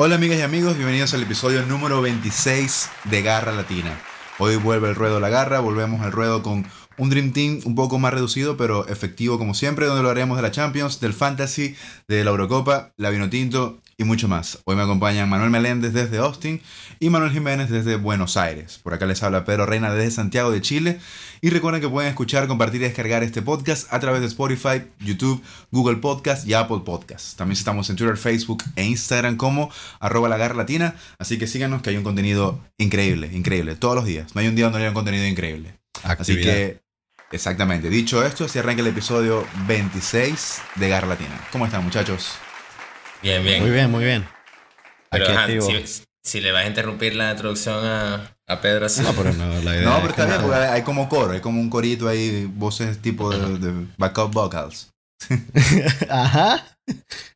Hola amigas y amigos, bienvenidos al episodio número 26 de Garra Latina. Hoy vuelve el ruedo La Garra, volvemos al ruedo con un Dream Team un poco más reducido, pero efectivo como siempre, donde lo haremos de la Champions, del Fantasy, de la Eurocopa, la Vinotinto y mucho más. Hoy me acompañan Manuel Meléndez desde Austin y Manuel Jiménez desde Buenos Aires. Por acá les habla Pedro Reina desde Santiago de Chile. Y recuerden que pueden escuchar, compartir y descargar este podcast a través de Spotify, YouTube, Google Podcast y Apple Podcast. También estamos en Twitter, Facebook e Instagram como arroba la latina. Así que síganos que hay un contenido increíble, increíble, todos los días. No hay un día donde no haya un contenido increíble. Así que, exactamente. Dicho esto, se arranca el episodio 26 de Garra Latina. ¿Cómo están muchachos? Bien, bien. Muy bien, muy bien. Pero si, le vas a interrumpir la introducción a, a Pedro así. No, pero no, la idea No, pero está bien, porque hay como coro, hay como un corito ahí, voces tipo de, backup vocals. Ajá.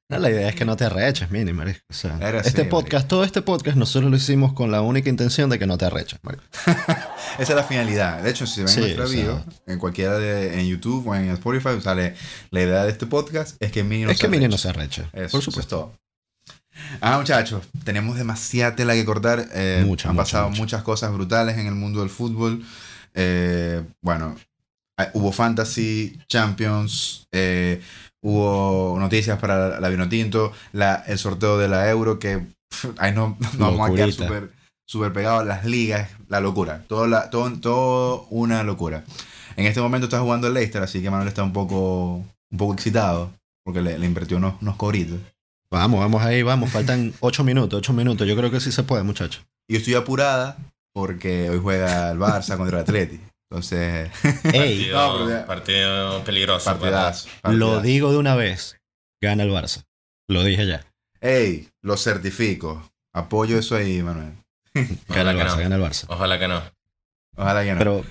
No, la idea es que no te arreches, mini, marico. O sea, este podcast, todo este podcast, nosotros lo hicimos con la única intención de que no te arreches, marico. Esa es la finalidad. De hecho, si ven sí, nuestro video, en cualquiera de en YouTube o en Spotify, sale la idea de este podcast es que Mini no es se que Mini no se arreche. por supuesto. Ah, muchachos, tenemos demasiada tela que cortar. Eh, han pasado muchas cosas brutales en el mundo del fútbol. Eh, bueno, hubo Fantasy, Champions, eh, hubo noticias para la Vinotinto, la, el sorteo de la Euro, que ahí no, no vamos a quedar súper super pegados, las ligas, la locura, todo, la, todo, todo una locura. En este momento está jugando el Leicester, así que Manuel está un poco, un poco excitado, porque le, le invirtió unos, unos cobritos. Vamos, vamos ahí, vamos. Faltan ocho minutos, ocho minutos. Yo creo que sí se puede, muchachos. Y estoy apurada porque hoy juega el Barça contra el Atleti. Entonces. partido, partido peligroso. Partidazo, Lo digo de una vez. Gana el Barça. Lo dije ya. Ey, lo certifico. Apoyo eso ahí, Manuel. gana el Barça, gana el Barça. Ojalá que no. Ojalá que no. Pero,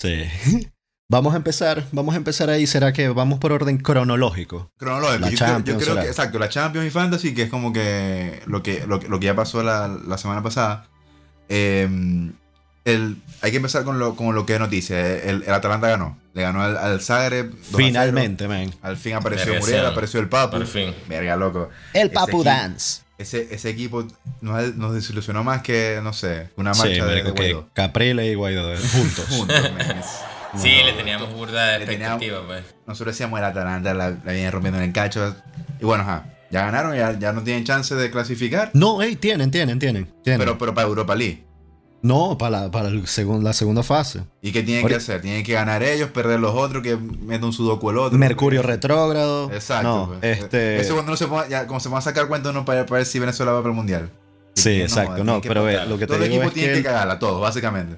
sí. Vamos a empezar, vamos a empezar ahí. ¿Será que vamos por orden cronológico? Cronológico. yo, Champions, creo, que, exacto, la Champions y Fantasy, que es como que lo que, lo, que ya pasó la, la semana pasada. Eh, el, hay que empezar con lo, con lo que es noticia. El, el Atalanta ganó. Le ganó al, al Zagreb. Finalmente, man. Al fin apareció Muriel, apareció el Papu. Por fin. Verga, loco. El Papu Dance. Ese, ese equipo nos, nos, desilusionó más que, no sé, una marcha sí, de, de Guaidó. Capriles y Guaidó, juntos. juntos no, sí, le teníamos burda de expectativa, pues. Nosotros decíamos el Atalanta, la, la viene rompiendo en el cacho. Y bueno, ajá. Ya ganaron, ya, ya no tienen chance de clasificar. No, hey, tienen, tienen, tienen. tienen. Pero, pero para Europa League. No, para, la, para el segun, la segunda fase. ¿Y qué tienen que hacer? Tienen que ganar ellos, perder los otros, que meten un sudoku el otro. Mercurio retrógrado. Exacto. No, pues. este... Eso cuando no se ponga, ya, como se van a sacar cuenta uno para, para ver si Venezuela va para el mundial. Sí, que exacto. No, no pero ve, lo que te Todo el equipo es tiene que, cagarla, todo, básicamente.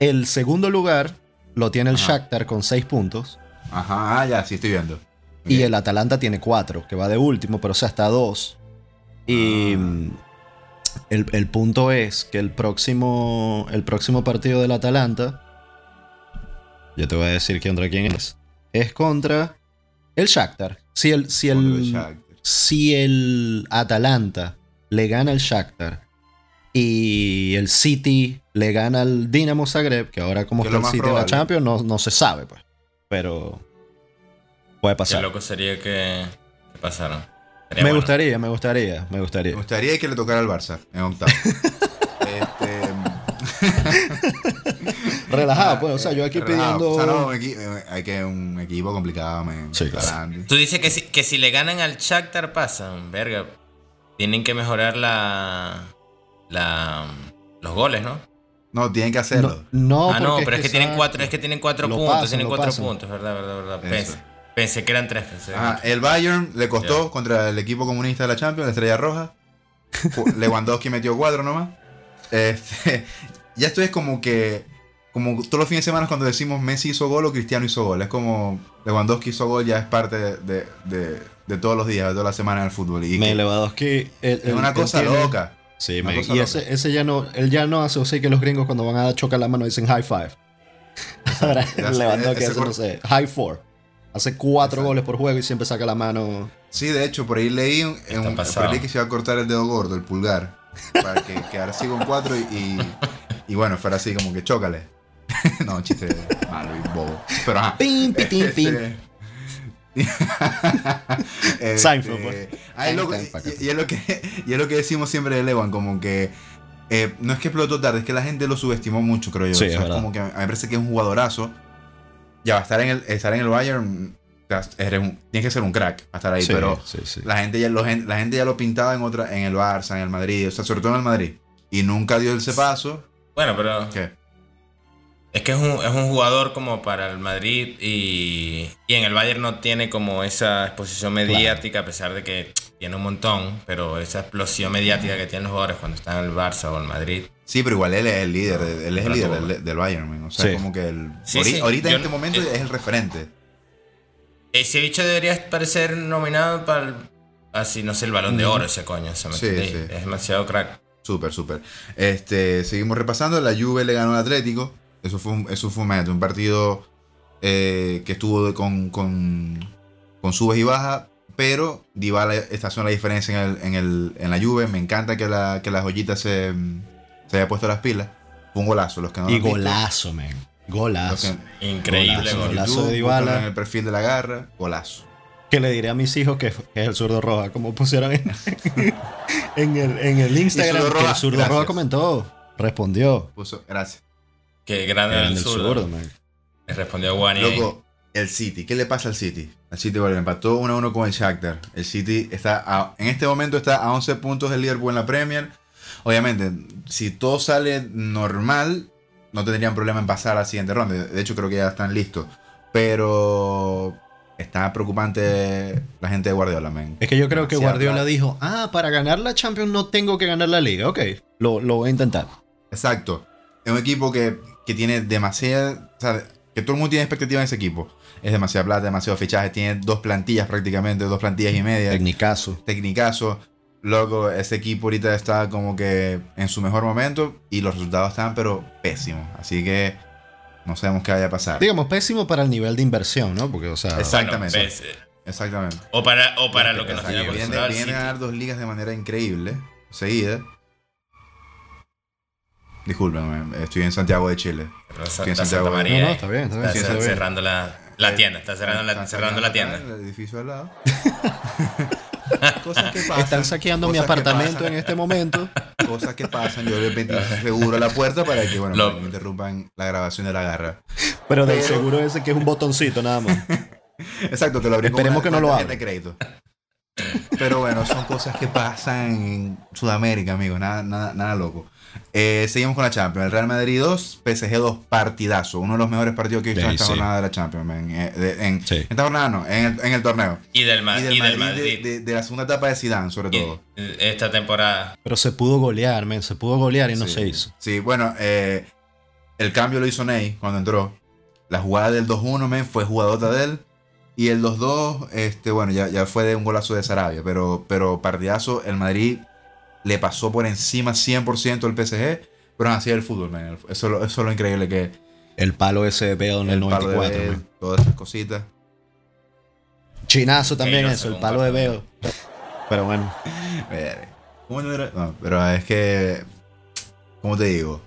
el segundo lugar lo tiene el Ajá. Shakhtar con 6 puntos. Ajá, ah, ya, sí estoy viendo. Y el Atalanta tiene 4, que va de último, pero o sea, hasta 2. Y Ah. El, el punto es que el próximo, el próximo partido del Atalanta, yo te voy a decir contra quién es, es contra el Shakhtar. Si el, si el si el Atalanta le gana al Shakhtar y el City le gana al Dinamo Zagreb, que ahora como Que está el City en la probable. Champions, no, no se sabe, pues. Pero puede Qué pasar. loco sería que, que pasaran. Me bueno. gustaría, me gustaría, me gustaría. Me gustaría que le tocara al Barça en octavo. este, Relajado, pues, o sea, yo aquí relajado. pidiendo. O sea, no, un equi- eh, hay que un equipo complicado, man. Sí, claro. Tú dices que si, que si le ganan al Shakhtar pasan, verga. Tienen que mejorar la, la los goles, ¿no? No, tienen que hacerlo. No, no, ah, no, pero es que, tienen cuatro, es que tienen cuatro Lo puntos, pasan, tienen cuatro pasan. puntos, verdad, verdad, verdad. Pensé, que eran tres, pensé. Ajá, el Bayern le costó contra el equipo comunista de la Champions, la Estrella Roja. Lewandowski metió cuatro nomás. Este, ya esto es como que, como todos los fines de semana cuando decimos Messi hizo gol o Cristiano hizo gol. Es como Lewandowski hizo gol, ya es parte de, de, de- todos los días, de toda la semana en el fútbol. Y Me que- Lewandowski. él- es una cosa tiene- loca. Sí, cosa y ese, ese ya no, él ya no hace, o sea que los gringos cuando van a chocar la mano dicen high five. Ahora sé, Lewandowski hace, no sé, high four. Hace cuatro Exacto. goles por juego y siempre saca la mano. Sí, de hecho, por ahí leí en un, por ahí que se iba a cortar el dedo gordo, el pulgar, para que quedara así con cuatro y, y, y bueno, fuera así como que chócale. no, chiste malo y bobo. Pero ajá. Pim, pitín, Este, pim. Este, Seinfeld, pues. ah, es lo que- y, y es lo que, y es lo que decimos siempre de Lewan, como que eh, no es que explotó tarde, es que la gente lo subestimó mucho, creo yo. Sí, O sea, es verdad. como que a mí me parece que es un jugadorazo. Ya, va a estar en el, estar en el Bayern, sea, eres un- tienes que ser un crack para estar ahí, Sí, pero sí, sí. la gente, ya lo, la gente ya lo pintaba en otra en el Barça, en el Madrid, o sea, sobre todo en el Madrid. Y nunca dio ese paso. Bueno, pero ¿Qué? es que es un, es un jugador como para el Madrid y, y en el Bayern no tiene como esa exposición mediática, a pesar de que tiene un montón, pero esa explosión mediática que tienen los jugadores cuando están en el Barça o el Madrid. Sí, pero igual él es el líder, él es el líder del, del Bayern, man. O sea, Sí. como que el, Sí, ahori- sí, ahorita yo en este momento eh, es el referente. Ese bicho debería parecer nominado para el, así, no sé, el balón de oro, ese coño. ¿se me. Es demasiado crack. Súper, súper. Este, seguimos repasando. La Juve le ganó al Atlético. Eso fue un, eso fue un, momento, un partido eh, que estuvo con, con, con subes y bajas. Pero Dybala está haciendo la diferencia en, el, en, el, en la Juve. Me encanta que la, que la joyita se, se haya puesto las pilas. Fue un golazo. Los que no lo Y golazo, man. los Golazo. que- Increíble, Golazo, gol. golazo. YouTube, de Dybala. en el perfil de la garra. Golazo. Que le diré a mis hijos que, que es el zurdo roja, como pusieron en, en el, en el Instagram. zurdo que roja, el zurdo gracias. roja comentó, respondió. Puso, gracias. Que grande era el el zurdo. zurdo, man. Le respondió Guani. Loco, el City. ¿Qué le pasa al City? El City bueno, empató 1 a 1 con el Shakhtar. El City está a- en este momento está a 11 puntos del Liverpool en la Premier. Obviamente, si todo sale normal, no tendrían problema en pasar a la siguiente ronda. De hecho, creo que ya están listos. Pero está preocupante la gente de Guardiola, man. Es que yo creo que Guardiola dijo, ah, para ganar la Champions no tengo que ganar la liga. Ok, lo, lo voy a intentar. Exacto. Es un equipo que, que tiene demasiada. O sea, que todo el mundo tiene expectativa en ese equipo. Es demasiada plata, demasiado fichaje. Tiene dos plantillas prácticamente, dos plantillas y media. Tecnicazo. Tecnicazo. Loco, ese equipo ahorita está como que en su mejor momento y los resultados están, pero pésimos. Así que no sabemos qué vaya a pasar. Digamos, pésimo para el nivel de inversión, ¿no? Porque, o sea, Exacto. Bueno, Exactamente. Exactamente. o para, o para lo que nos tiene Viene, acostumbrado el viene a ganar dos ligas de manera increíble, seguida. Disculpenme, estoy en Santiago de Chile. Pero Está Sa- en está Santiago. No, María. no, ahí. está bien, está bien. Está Sí, cer- está bien. cerrando la, la tienda, está cerrando la, Están cerrando la tienda. El edificio al lado. cosas que pasan. Están saqueando mi apartamento en este momento. Cosas que pasan. Yo le metí seguro a la puerta para que, bueno, que me interrumpan la grabación de la garra. Pero del Pero- seguro ese que es un botoncito nada más. Exacto, que lo abrí con Esperemos una- que no lo crédito. Pero bueno, son cosas que pasan en Sudamérica, amigos. Nada, nada, nada loco. Eh, seguimos con la Champions. El Real Madrid 2, PSG 2, partidazo. Uno de los mejores partidos que he visto en esta sí. jornada de la Champions. man. Eh, de- en, Sí. en esta jornada no, en el, en el torneo. Y del, Ma- y del, y del Madrid. De, de- de la segunda etapa de Zidane, sobre Y- todo. esta temporada. Pero se pudo golear, men. Se pudo golear y no sí. se hizo. Sí, bueno, eh, el cambio lo hizo Ney cuando entró. La jugada del 2-1, men, fue jugadota de él. Y el 2-2, este, bueno, ya, ya fue de un golazo de Sarabia. Pero, pero partidazo, el Madrid le pasó por encima 100% el PSG. Pero así el fútbol, men. Eso, es lo- eso es lo increíble que El palo ese de Bale en el, palo de 94, Bale, men. todas esas cositas. Chinazo también no eso, el palo de. Bale. Pero bueno, Verga. ¿Cómo no era? No, pero es que. ¿Cómo te digo?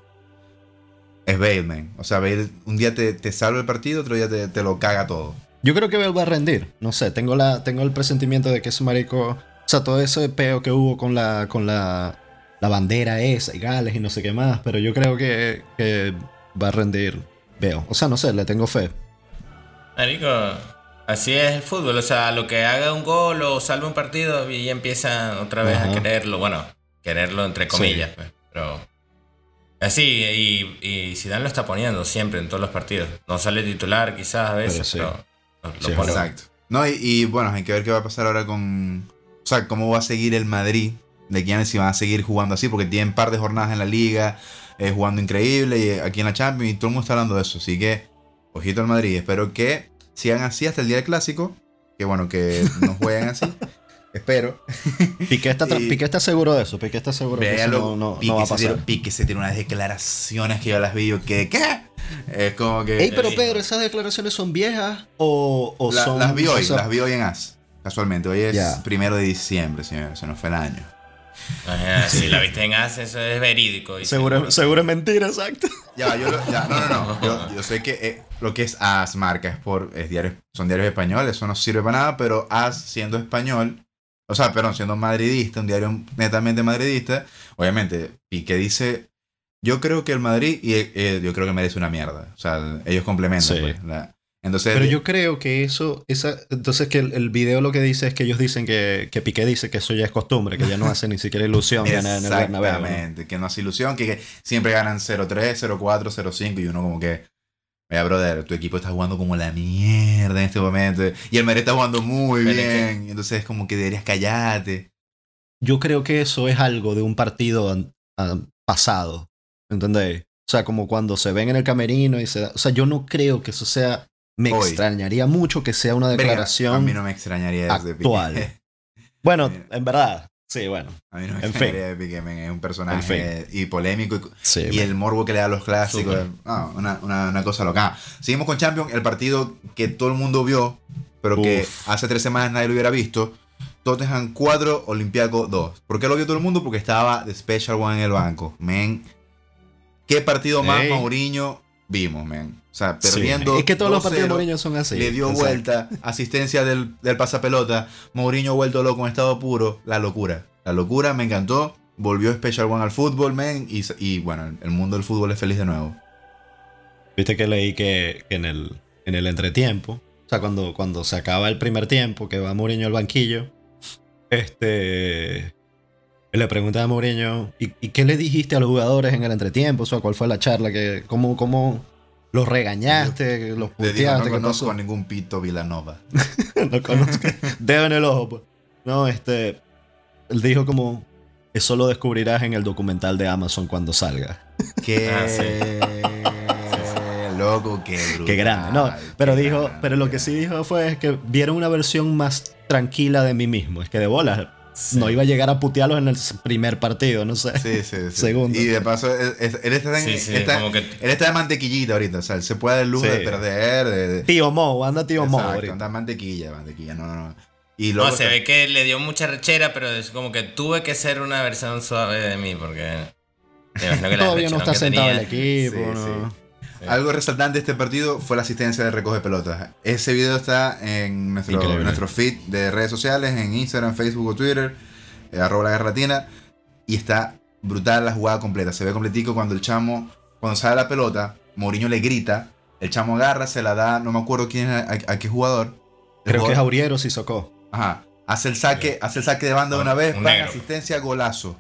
Es Bale, man. O sea, Bale un día te, te salva el partido, otro día te, te lo caga todo. yo creo que Bale va a rendir. No sé, tengo, la, tengo el presentimiento de que ese marico... O sea, todo ese peo que hubo con la, con la, la bandera esa y Gales y no sé qué más. Pero yo creo que, que va a rendir Bale. O sea, no sé, le tengo fe. Marico, así es el fútbol. O sea, lo que haga un gol o salve un partido y ya empiezan otra vez Ajá. a quererlo. Bueno, quererlo entre Sí. comillas, pues. Pero. Así, y, y Zidane lo está poniendo siempre en todos los partidos. No sale titular quizás a veces, Pero lo, lo Sí, es pone. Exacto. No, y, y, bueno, hay que ver qué va a pasar ahora con. O sea, cómo va a seguir el Madrid. De quiénes si van a seguir jugando así, porque tienen un par de jornadas en la liga, eh, jugando increíble, y aquí en la Champions, y todo el mundo está hablando de eso. Así que, ojito al Madrid. Espero que sigan así hasta el día del clásico. Que bueno, que no jueguen así. Espero. Piqué está, Y- Piqué está seguro de eso. Piqué está seguro que eso no, no- no va a se tiró, se tiró unas declaraciones que yo las vi. Yo que, ¿qué? Es como que. Ey, pero. Pedro, ¿esas declaraciones son viejas o, o La- son...? las vi hoy, o sea, las vi hoy en AS. Casualmente, hoy es primero de diciembre, señor, se nos fue el año. Si la viste en AS, eso es verídico. Y seguro, seguro es mentira, exacto. Ya, yo lo- ya, no, no, no. Yo, yo sé que eh, lo que es AS marca es por, es diarios, son diarios españoles, eso no sirve para nada, pero AS siendo español, o sea, perdón, siendo madridista, un diario netamente madridista, obviamente, y que dice, yo creo que el Madrid, y eh, yo creo que merece una mierda. O sea, ellos complementan. Sí. pues, la- entonces, Pero yo creo que eso, esa, entonces que el, el video lo que dice es que ellos dicen que, que Piqué dice que eso ya es costumbre, que ya no hace ni siquiera ilusión ganar en el Bernabéu. ¿no? Exactamente, que no hace ilusión, que, que siempre ganan 0-3, 0-4, 0-5 y uno como que, vea, brother, tu equipo está jugando como la mierda en este momento y el Madrid está jugando muy Pero es que- bien, entonces es como que deberías callarte. Yo creo que eso es algo de un partido an- an- pasado, ¿entendéis? O sea, como cuando se ven en el camerino y se da, o sea, yo no creo que eso sea, me Hoy. extrañaría mucho que sea una declaración. a mí no me extrañaría de Piqué. actual. Bueno, en verdad, sí, bueno, A mí no me En extrañaría de Piqué, es un En personaje y polémico y, sí. y el morbo que le da a los clásicos. No, una, una, una cosa loca. Seguimos con Champions, el partido que todo el mundo vio, pero que hace tres semanas nadie lo hubiera visto. Tottenham 4, Olympiaco 2. ¿Por qué lo vio todo el mundo? Porque estaba The Special One en el banco. Men, ¿qué partido más Ey. Mourinho vimos, men? O sea, Sí, perdiendo. es que todos los partidos de 2-0, Mourinho son así. le dio exacto. vuelta, asistencia del, del pasapelota, Mourinho vuelto loco en estado puro, la locura. La locura, me encantó. Volvió Special One al fútbol, men, y, y bueno, el mundo del fútbol es feliz de nuevo. Viste que leí que, que en, el, en el entretiempo, o sea, cuando, cuando se acaba el primer tiempo, que va Mourinho al banquillo, este. Le preguntan a Mourinho, ¿y, y qué le dijiste a los jugadores en el entretiempo? O sea, ¿cuál fue la charla? Que, ¿Cómo, cómo los regañaste? ¿Los Le digo, puteaste? no ¿Qué conozco pasó? a ningún pito Villanova. no conozco. Dedo en el ojo. pues. No, este. Él dijo como. Eso lo descubrirás en el documental de Amazon cuando salga. Qué Ah, sí. loco, qué brutal. Qué grande. No, pero dijo, grande. pero lo que sí dijo fue que vieron una versión más tranquila de mí mismo. Es que de bolas Sí. no iba a llegar a putearlos en el primer partido, no sé. Sí, sí, sí. Segundo. Y de paso, él, está, en- Sí, sí, está- que- él está de mantequillita ahorita. O sea, él se puede dar el lujo Sí. de perder. De, de- Tío Mo, anda tío Mo. Exacto, ahorita. anda mantequilla, mantequilla. No, no, no. Y No, luego se está- ve que le dio mucha rechera, pero es como que tuve que ser una versión suave de mí, porque. me imagino que la Todavía no está sentado el tenía- equipo. Sí, no. Sí. Algo resaltante de este partido fue la asistencia de recoge pelotas. Ese video está en nuestro, en nuestro feed de redes sociales, en Instagram, Facebook o Twitter, eh, arroba la guerra latina, y está brutal la jugada completa. Se ve completico cuando el chamo, cuando sale la pelota, Mourinho le grita, el chamo agarra, se la da, no me acuerdo quién es, a, a qué jugador. Creo que es Auriero si socó. Ajá. Hace el saque, hace el saque de banda de Un- una vez, un negro. asistencia, golazo.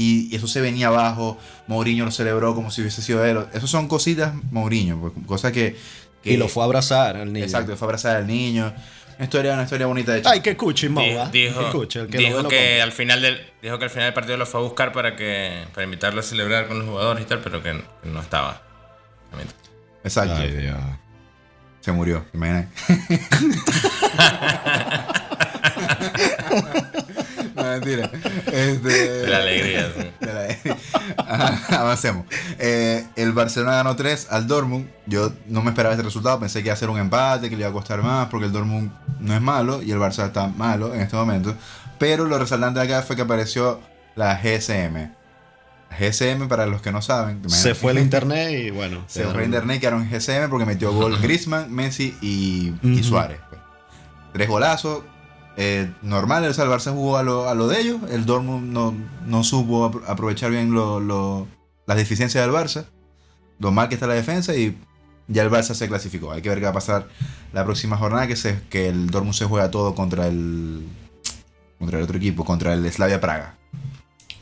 Y eso se venía abajo, Mourinho lo celebró como si hubiese sido él. Eso son cositas Mourinho, pues, cosas que, que- Y lo fue a abrazar al niño. Exacto, fue a abrazar al niño. Una historia, una historia bonita de hecho. Ay, que lo dijo lo que al final del dijo que al final del partido lo fue a buscar para que para invitarlo a celebrar con los jugadores y tal, pero que, que no estaba. Exacto. Ay, Dios. Se murió, ¿te imaginas? no, mentira. Este... La alegría. sí. De la- Ajá, Avancemos. Eh, el Barcelona ganó 3 al Dortmund. Yo no me esperaba este resultado. Pensé que iba a ser un empate, que le iba a costar más, porque el Dortmund no es malo y el Barça está malo en este momento. Pero lo resaltante de acá fue que apareció la GSM. GSM, para los que no saben, Se fue el internet y bueno. se fue a internet, quedaron en GSM porque metió gol Griezmann, Messi y, y. Suárez. pues. Tres golazos. Eh, normal, el Barça jugó a lo, a lo de ellos. El Dortmund no, no supo apro- aprovechar bien lo- lo- las deficiencias del Barça. Lo mal que está la defensa y ya el Barça se clasificó. Hay que ver qué va a pasar la próxima jornada, que, se, que el Dortmund se juega todo contra el, contra el otro equipo, contra el Slavia Praga.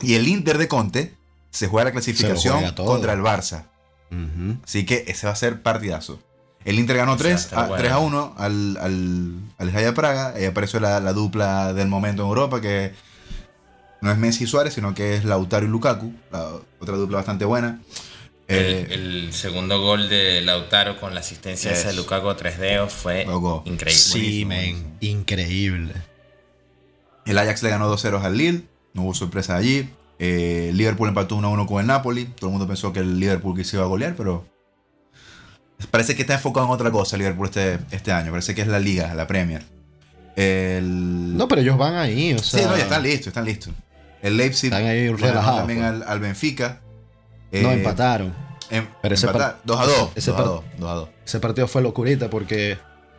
Y el Inter de Conte se juega la clasificación juega contra el Barça. Así que ese va a ser partidazo. El Inter ganó O sea, 3 está a, bueno. 3 a 1 al, al, al Slavia Praga. Ahí apareció la, la dupla del momento en Europa, que no es Messi y Suárez, sino que es Lautaro y Lukaku. La otra dupla bastante buena. Eh, El, el segundo gol de Lautaro con la asistencia esa de. Lukaku a tres dedos fue Loco. increíble. Sí, men. Increíble. el Ajax le ganó 2-0 al Lille. No hubo sorpresa allí. Eh, Liverpool empató 1-1 con el Napoli. Todo el mundo pensó que el Liverpool que se iba a golear, pero parece que está enfocado en otra cosa Liverpool este, este año. Parece que es la Liga, la Premier. El... No, pero ellos van ahí, o sea. Sí, no, ya están listos, están listos. El Leipzig Están ahí relajados, también pues. al, al Benfica. no Eh, empataron. em- Pero ese empatar- par- 2 a 2. ese 2 a par- 2. 2 a 2. Ese partido fue locurita porque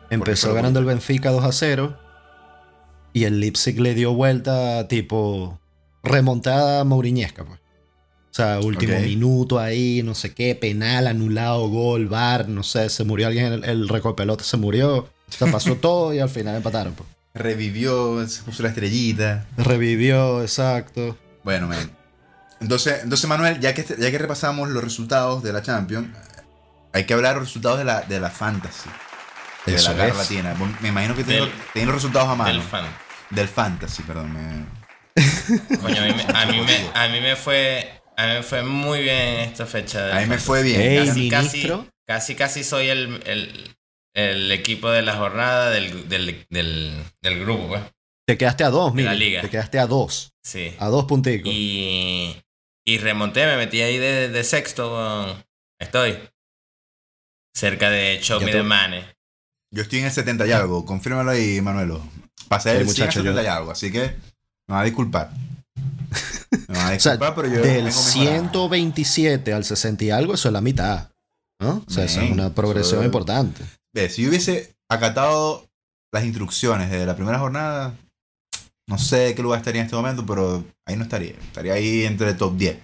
empezó ganando el Benfica 2 a 0 y el Leipzig le dio vuelta tipo remontada mauriñesca, pues. O sea, último minuto ahí, no sé qué, penal, anulado, gol, bar, no sé, se murió alguien, el, el recopelota se murió, o sea, pasó todo y al final empataron. Pues. Revivió, se puso la estrellita. Revivió, exacto. Bueno, man. Entonces, entonces Manuel, ya que, ya que repasamos los resultados de la Champions, hay que hablar de los resultados de la, de la Fantasy. De Eso la Garra. Latina. Me imagino que tienen los resultados a mano. Del fan. Del Fantasy, perdón. me- Coño, a mí, me, a, mí me, a mí me fue. A mí me fue muy bien esta fecha. del A mí me fue bien. Casi, casi, ministro. casi, casi soy el, el, el equipo de la jornada del, del, del, del grupo, pues. Te quedaste a dos, De la mira. liga. Te quedaste a dos. Sí. A dos punticos. Y, y remonté, me metí ahí de, de sexto. Estoy. Cerca de Show Me the Money. Yo estoy en el 70 y algo. Confírmalo ahí, Manuelo. Pasé Sí, del 100 al muchacho, yo- 70 y algo. Así que me va a disculpar. O sea, pero yo. Del vengo mejorando. 127 al 60 y algo, eso es la mitad. ¿No? O sea, eso es una progresión eso- importante. Ve, si yo hubiese acatado las instrucciones de la primera jornada, no sé qué lugar estaría en este momento, pero ahí no estaría. Estaría ahí entre el top 10.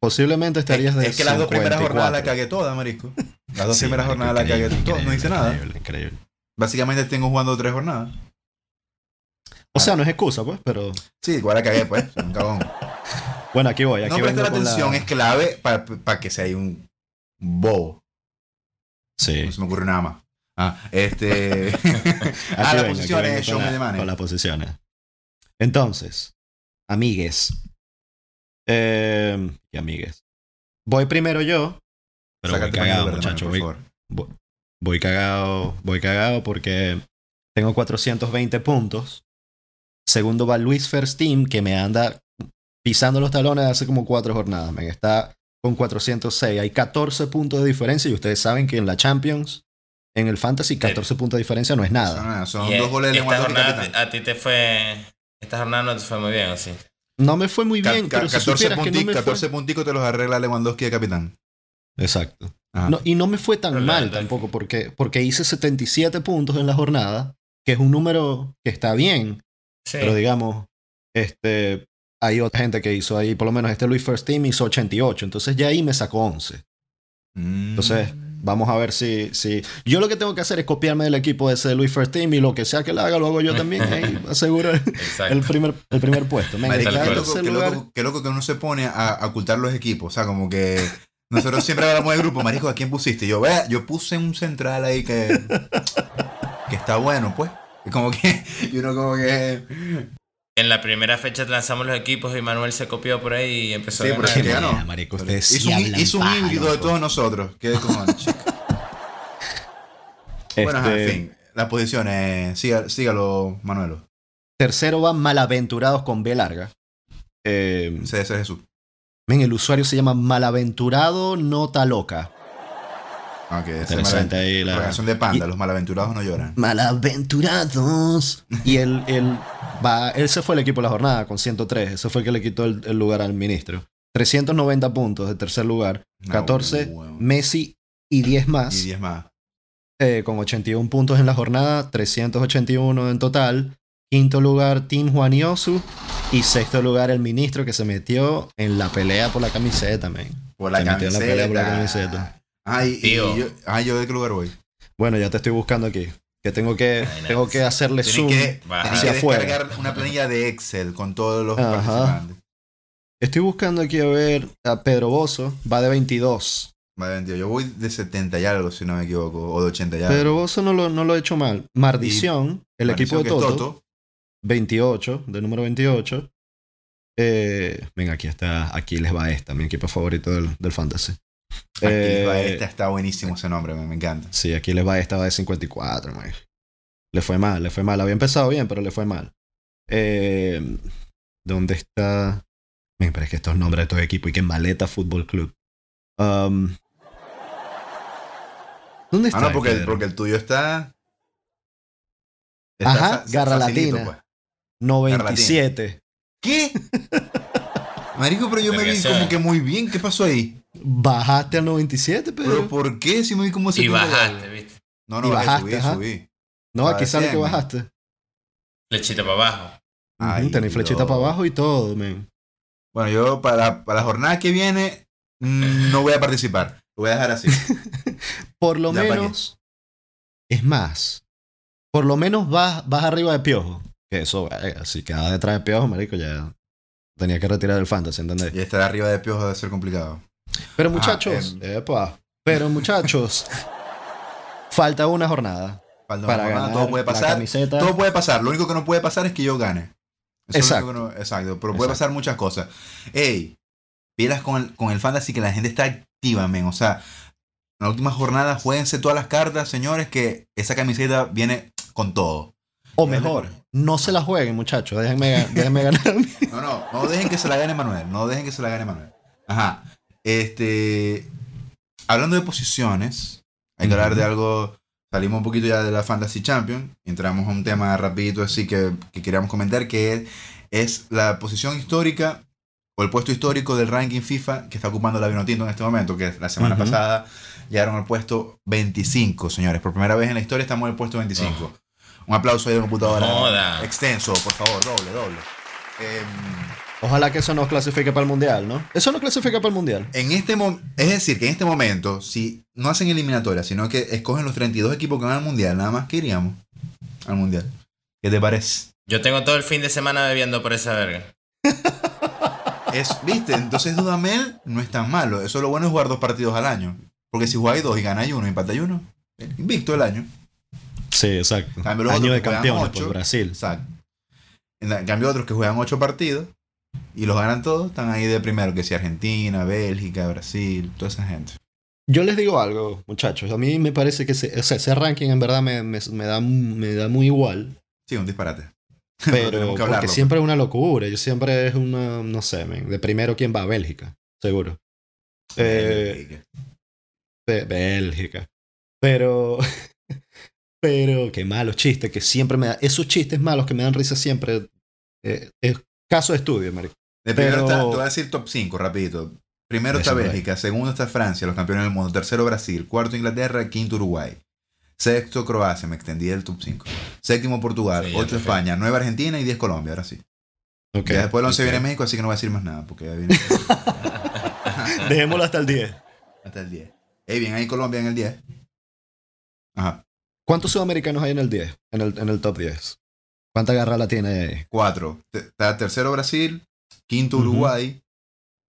Posiblemente estarías es, de es que las dos primeras jornadas la 54. cagué todas, marisco. Las dos Sí, primeras jornadas la cagué todas, no hice nada. Increíble, increíble. Básicamente tengo jugando tres jornadas. O sea, no es excusa, pues, pero. Sí, igual la cagué, pues. Un cagón. Bueno, aquí voy. Aquí No prestar con la- atención es clave para que sea un bobo. Sí. No se me ocurre nada más. Ah, este. Ah, las posiciones, show con me. Con las posiciones. Entonces, amigues. Eh, ¿Qué amigues? Voy primero yo. Pero voy Sácate cagado, muchacho. Voy- voy cagado. Voy cagado porque tengo 420 puntos. Segundo va Luis Team que me anda pisando los talones hace como cuatro jornadas. Men. Está con 406. Hay 14 puntos de diferencia y ustedes saben que en la Champions, en el Fantasy, 14 puntos de diferencia no es nada. Son, son dos goles de esta jornada a ti te fue. Esta jornada no te fue muy bien, ¿o sí? No me fue muy bien, ca- pero si 14, supieras que no me 14 fue... punticos te los arregla Lewandowski de capitán. Exacto. No, y no me fue tan Pero mal tampoco, porque, porque hice 77 puntos en la jornada, que es un número que está bien, Sí. pero digamos, este, hay otra gente que hizo ahí, por lo menos este Luis First Team hizo 88, entonces ya ahí me sacó 11. Mm. Entonces, vamos a ver si, si... Yo lo que tengo que hacer es copiarme del equipo de ese Luis First Team y lo que sea que le haga lo hago yo también, ahí aseguro el, primer, el primer puesto. Qué loco, tercer qué lugar. loco- qué loco que uno se pone a, a ocultar los equipos. O sea, como que nosotros siempre hablamos del grupo. Marico, ¿a quién pusiste? Yo, vea, yo puse un central ahí que, que está bueno, pues. Y como que, y uno como que... En la primera fecha lanzamos los equipos y Manuel se copió por ahí y empezó Sí, a ganar. es que ganó. Marico, ustedes sí hizo un, hizo un híbrido de todos nosotros. Qué chico. Bueno, Este, en fin. Las posiciones. Siga- sígalo, Manuelo. Tercero va Malaventurados con B larga. Eh, es Jesús. men, el usuario se llama Malaventurado Nota Loca. Ok, esa es Interesante ahí la- la canción de Panda. y- Los malaventurados no lloran. Malaventurados. Y él, él, va, él se fue el equipo de la jornada con 103. Ese fue el que le quitó el, el lugar al ministro. 390 puntos de tercer lugar. No, 14 huevo. Messi y 10 más. Y 10 más. eh, con 81 puntos en la jornada. 381 en total. Quinto lugar, Team Juan Yosu. Y sexto lugar, el ministro que se metió en la pelea por la camiseta, men. Por la Se metió en la pelea por la camiseta. Ay, y Tío. yo, ay, ¿yo de qué lugar voy? Bueno, ya te estoy buscando aquí. Que tengo que, Ay, no. tengo que hacerle Tienes zoom. que, Va. hacia que afuera. descargar una planilla de Excel con todos los Ajá. participantes. Estoy buscando aquí a ver a Pedro Bozo. Va de 22. Vale, tío, yo voy de 70 y algo, si no me equivoco. O de 80 y algo. Pedro Bozo no lo, no lo he hecho mal. Maldición, el Maldición, equipo de es Toto, 28, del número 28. Eh, ven, aquí está. Aquí les va esta, mi equipo favorito del, del Fantasy. Aquí les va Eh, esta, está buenísimo ese nombre, me, me encanta. Sí, aquí les va esta, va de 54, man. Le fue mal, le fue mal. Había empezado bien, pero le fue mal. Eh, ¿Dónde está? Men, pero es que estos nombres de estos equipos y que Maleta Fútbol Club. Um, ¿Dónde está? Ah, no, porque, el- porque el tuyo está. está Ajá, Garra Latina. pues. 97. ¿Qué? Marico, pero yo me vi como que muy bien. ¿Qué pasó ahí? Bajaste al 97, ¿Pero pero... por qué? Si me vi como Y 70 bajaste. ¿viste? No, no, Y bajaste, subí, ajá. subí. No, aquí sale que bajaste. Flechita para abajo. Ay, Tenés flechita para abajo y todo, men. Bueno, yo para, para la jornada que viene mm, no voy a participar. Lo voy a dejar así. Por lo Ya menos... Es más. Por lo menos vas, vas arriba de Piojo. Que eso, eh, si quedaba detrás de Piojo, marico, ya... Tenía que retirar el fantasy, ¿entendés? y estar arriba de piojo debe ser complicado. Pero Ah, muchachos... em. epa, pero muchachos... falta una jornada. Falta una para jornada, ganar todo puede pasar. Todo puede pasar. Lo único que no puede pasar es que yo gane. Eso Exacto. no- exacto. Pero puede Exacto. pasar muchas cosas. Ey, pilas con el, con el fantasy que la gente está activa, men. O sea, en la última jornada jueguense todas las cartas, señores, que esa camiseta viene con todo. O mejor, no se la jueguen, muchachos. Déjenme, déjenme ganar. No, no, no dejen que se la gane Manuel. No dejen que se la gane Manuel. Ajá. Este. Hablando de posiciones, hay que hablar Ujú. de algo. Salimos un poquito ya de la Fantasy Champion. Entramos a un tema rapidito así que, que queríamos comentar, que es, es la posición histórica o el puesto histórico del ranking FIFA que está ocupando la Vinotinto en este momento, que la semana Ujú. pasada llegaron al puesto 25, señores. Por primera vez en la historia estamos en el puesto 25. Un aplauso ahí de computadora. Extenso, por favor, doble, doble. Em, Ojalá que eso nos clasifique para el mundial, ¿no? Eso no clasifica para el mundial. En este mo- es decir, que en este momento, si no hacen eliminatoria, sino que escogen los 32 equipos que van al mundial, nada más que iríamos al mundial. ¿Qué te parece? Yo tengo todo el fin de semana bebiendo por esa verga. Es, ¿Viste? Entonces Dudamel no es tan malo. Eso lo bueno es jugar dos partidos al año. Porque si jugáis dos y ganáis uno y empatáis uno, invicto el año. Sí, exacto. Cambio los Año otros de que juegan campeones ocho. por Brasil. Exacto. En cambio otros que juegan ocho partidos y los ganan todos, están ahí de primero, que si Argentina, Bélgica, Brasil, toda esa gente. Yo les digo algo, muchachos. A mí me parece que ese, o sea, ese ranking en verdad me, me- me da, me da muy igual. Sí, un disparate. Pero que porque siempre es una locura. Yo siempre es una, no sé, de primero quién va a Bélgica, seguro. Eh, Be- Bélgica. Pero, pero qué malos chistes que siempre me da. Esos chistes malos que me dan risa siempre. eh, es caso de estudio, marico. De primero Pero- está, te voy a decir top 5, rapidito. Primero está Eso. Bélgica, segundo está Francia, los campeones del mundo, tercero Brasil, cuarto Inglaterra, quinto Uruguay, sexto Croacia, me extendí el top 5, séptimo Portugal, Sí, ocho. España, nueve Argentina y 10 Colombia, ahora sí. Ok. Ya después el 11 ok. viene México, así que no voy a decir más nada, porque ya viene Dejémoslo hasta el 10. hasta el 10. Ey, bien, ahí Colombia en el 10. Ajá, ¿Cuántos sudamericanos hay en el 10? En el, en el top 10. ¿Cuánta garra la tiene cuatro. Está tercero Brasil, quinto. Uruguay,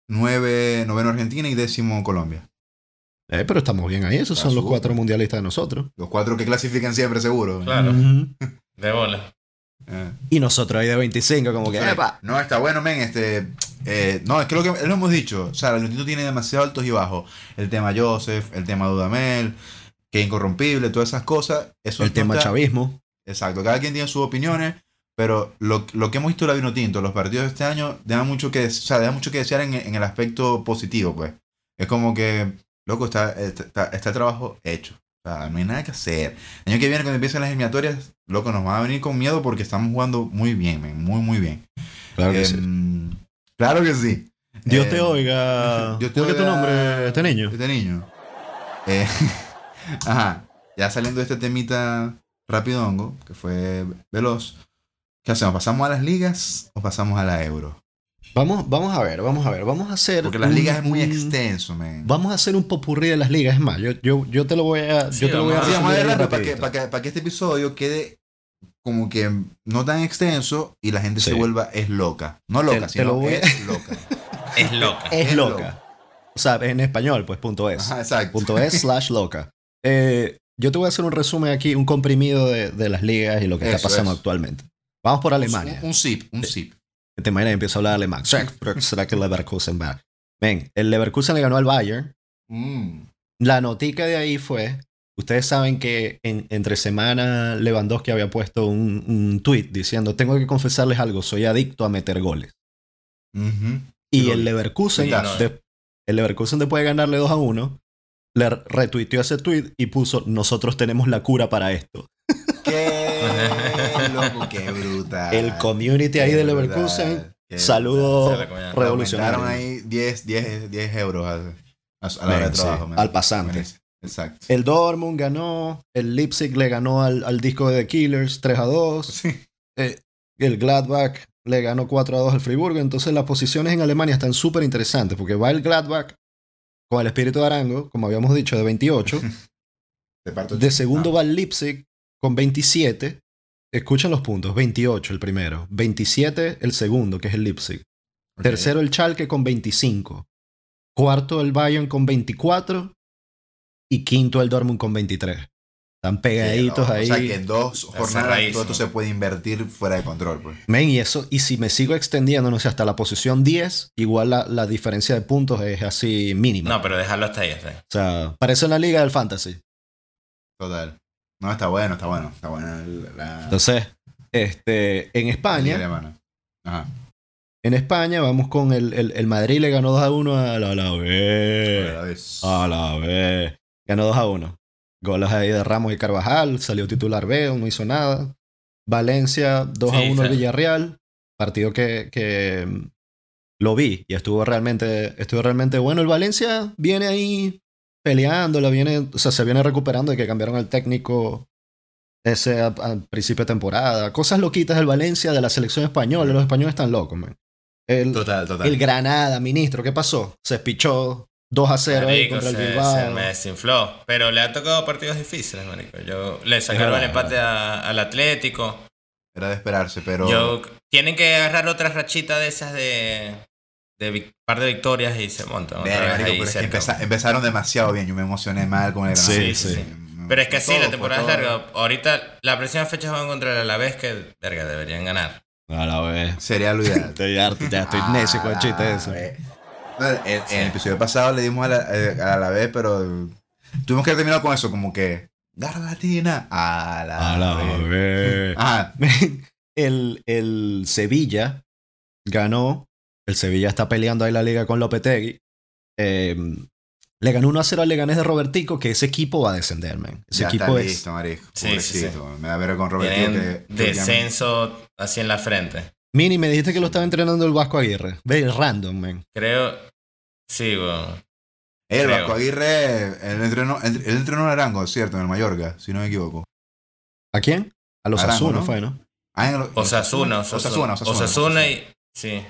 nueve, noveno Argentina y décimo Colombia. Eh, pero estamos bien ahí. Esos Está son los cuatro mundialistas de nosotros. Los cuatro que clasifican siempre seguro. Claro. De bola. Eh. Y nosotros ahí de 25, como que. No, está bueno, men. Este, eh, no, es que lo que lo hemos dicho. O sea, el Nintendo tiene demasiado altos y bajos. El tema Joseph, el tema Dudamel, que es incorrompible, todas esas cosas. Eso El tema está- chavismo. Exacto, cada quien tiene sus opiniones. Pero lo, lo que hemos visto la Vino Tinto, los partidos de este año, dejan mucho que, o sea, dejan mucho que desear en, en el aspecto positivo, pues. Es como que, loco, está, está, está el trabajo hecho. O sea, no hay nada que hacer. El año que viene, cuando empiecen las eliminatorias, loco, nos van a venir con miedo porque estamos jugando muy bien, men, muy, muy bien. Claro que sí. Em, Claro que sí. Dios Eh, te oiga. Dios te ¿Cómo es que tu oiga, nombre, este niño? Este niño. Eh, ajá. Ya saliendo de este temita rapidongo, que fue veloz. ¿Qué hacemos? ¿Pasamos a las ligas o pasamos a la euro? Vamos, vamos a ver, vamos a ver. Vamos a hacer. Porque las un- ligas es muy extenso, man. Vamos a hacer un popurrí de las ligas. Es más, yo, yo, yo te lo voy a. Sí, yo te lo voy a vamos a- Sí, vamos a ver rápido para que, para, que, para que este episodio quede como que no tan extenso y la gente se Sí. vuelva es loca. No loca, te sino voy a- es loca. Es loca. Es es loca. loca. O sea, en español, pues punto es. Ajá, exacto. Punto es slash loca. Eh, yo te voy a hacer un resumen aquí, un comprimido de, de las ligas y lo que está Eso pasando es. actualmente. Vamos por Alemania. Un, un zip, un zip. Te imaginas, empiezo a hablar alemán. ¿Será que el Leverkusen va? Ven, el Leverkusen le ganó al Bayern. Mm. La notica de ahí fue, ustedes saben que en- entre semana Lewandowski había puesto un, un tweet diciendo, tengo que confesarles algo, soy adicto a meter goles. Y el. Leverkusen, de- el Leverkusen después de ganarle 2 a 1, le retuiteó ese tweet y puso, nosotros tenemos la cura para esto. Qué loco, qué brutal. El community ahí de. Leverkusen Saludos revolucionarios. ahí 10, 10, 10 euros a, a- a la hora de Men, sí, trabajo. men. al pasante. Exacto. El Dortmund ganó, el Leipzig le ganó al, al disco de The Killers 3 a 2. Sí. Eh, el Gladbach le ganó 4 a 2 al Friburgo. Entonces las posiciones en Alemania están súper interesantes porque va el Gladbach con el espíritu de Arango, como habíamos dicho, de 28. De, parto- De segundo Ah, va el Leipzig con 27. Escuchen los puntos. 28 el primero. 27 el segundo, que es el Leipzig. Tercero el Schalke con 25. Cuarto el Bayern con 24. Y quinto el Dortmund con 23. Están pegaditos Sí, ahí. O sea que en dos jornadas todo esto se puede invertir fuera de control. Pues. Men, y eso, y si me sigo extendiendo, no sé, hasta la posición 10, igual la, la diferencia de puntos es así mínima. No, pero déjalo hasta ahí. hasta ahí. O sea, parece una liga del fantasy. Total. No, está bueno, está bueno. Está buena la, Entonces, este, en España. Ajá. en España vamos con el, el, el Madrid le ganó 2 a 1 a la, a la A B. la vez. A la B. Ganó 2 a 1. Goles ahí de Ramos y Carvajal, salió titular B, no hizo nada. Valencia 2 a Sí, 1 al. Villarreal, partido que, que mm, lo vi y estuvo realmente, estuvo realmente bueno. El Valencia viene ahí peleándola, viene, o sea, se viene recuperando de que cambiaron al técnico ese a- al principio de temporada. Cosas loquitas del Valencia, de la selección española. Los españoles están locos, man. El, Total, total. el Granada, ministro, ¿qué pasó? Se pichó 2 a 0 ahí Marico, contra el Bilbao. se me desinfló. Pero le ha tocado partidos difíciles, marico. Yo le sacaron el empate a- al Atlético. Era de esperarse, pero. Yo, tienen que agarrar otra rachita de esas de, de par de victorias y se montan. otra Verga, vez marico, ahí pero es que cerca. empeza- empezaron demasiado bien. Yo me emocioné mal con el Sí, Granada. sí. Me- Pero es que sí, la temporada es larga. Ahorita, la próxima fecha van contra el Alavés que, verga, deberían ganar. A la vez. Sería lo ideal. Estoy harto, ya estoy necio con el chiste la eso. En, el episodio pasado le dimos a la, eh, a la vez, pero tuvimos que terminar con eso, como que. Garra Latina. A la, A la vez. vez. Ajá. El, el Sevilla ganó. El Sevilla está peleando ahí la liga con Lopetegui. Eh, le ganó 1 a 0 al Leganés de Robertico, que ese equipo va a descender, man. Ese ya equipo está es. listo, marisco. Sí, sí, Pobrecito. Me da ver con que descenso así en la frente. Mini, me dijiste que lo estaba entrenando el Vasco Aguirre. Ve, random, man. Creo. Sí, bueno. El creo. Vasco Aguirre, él entrenó, él, él entrenó en Arango, ¿cierto? En el Mallorca, si no me equivoco. ¿A quién? A los Arango, Asuna ¿no? fue, ¿no? Ah, en el- Osasuna, Osasuna, Osasuna. Osasuna y. Sí.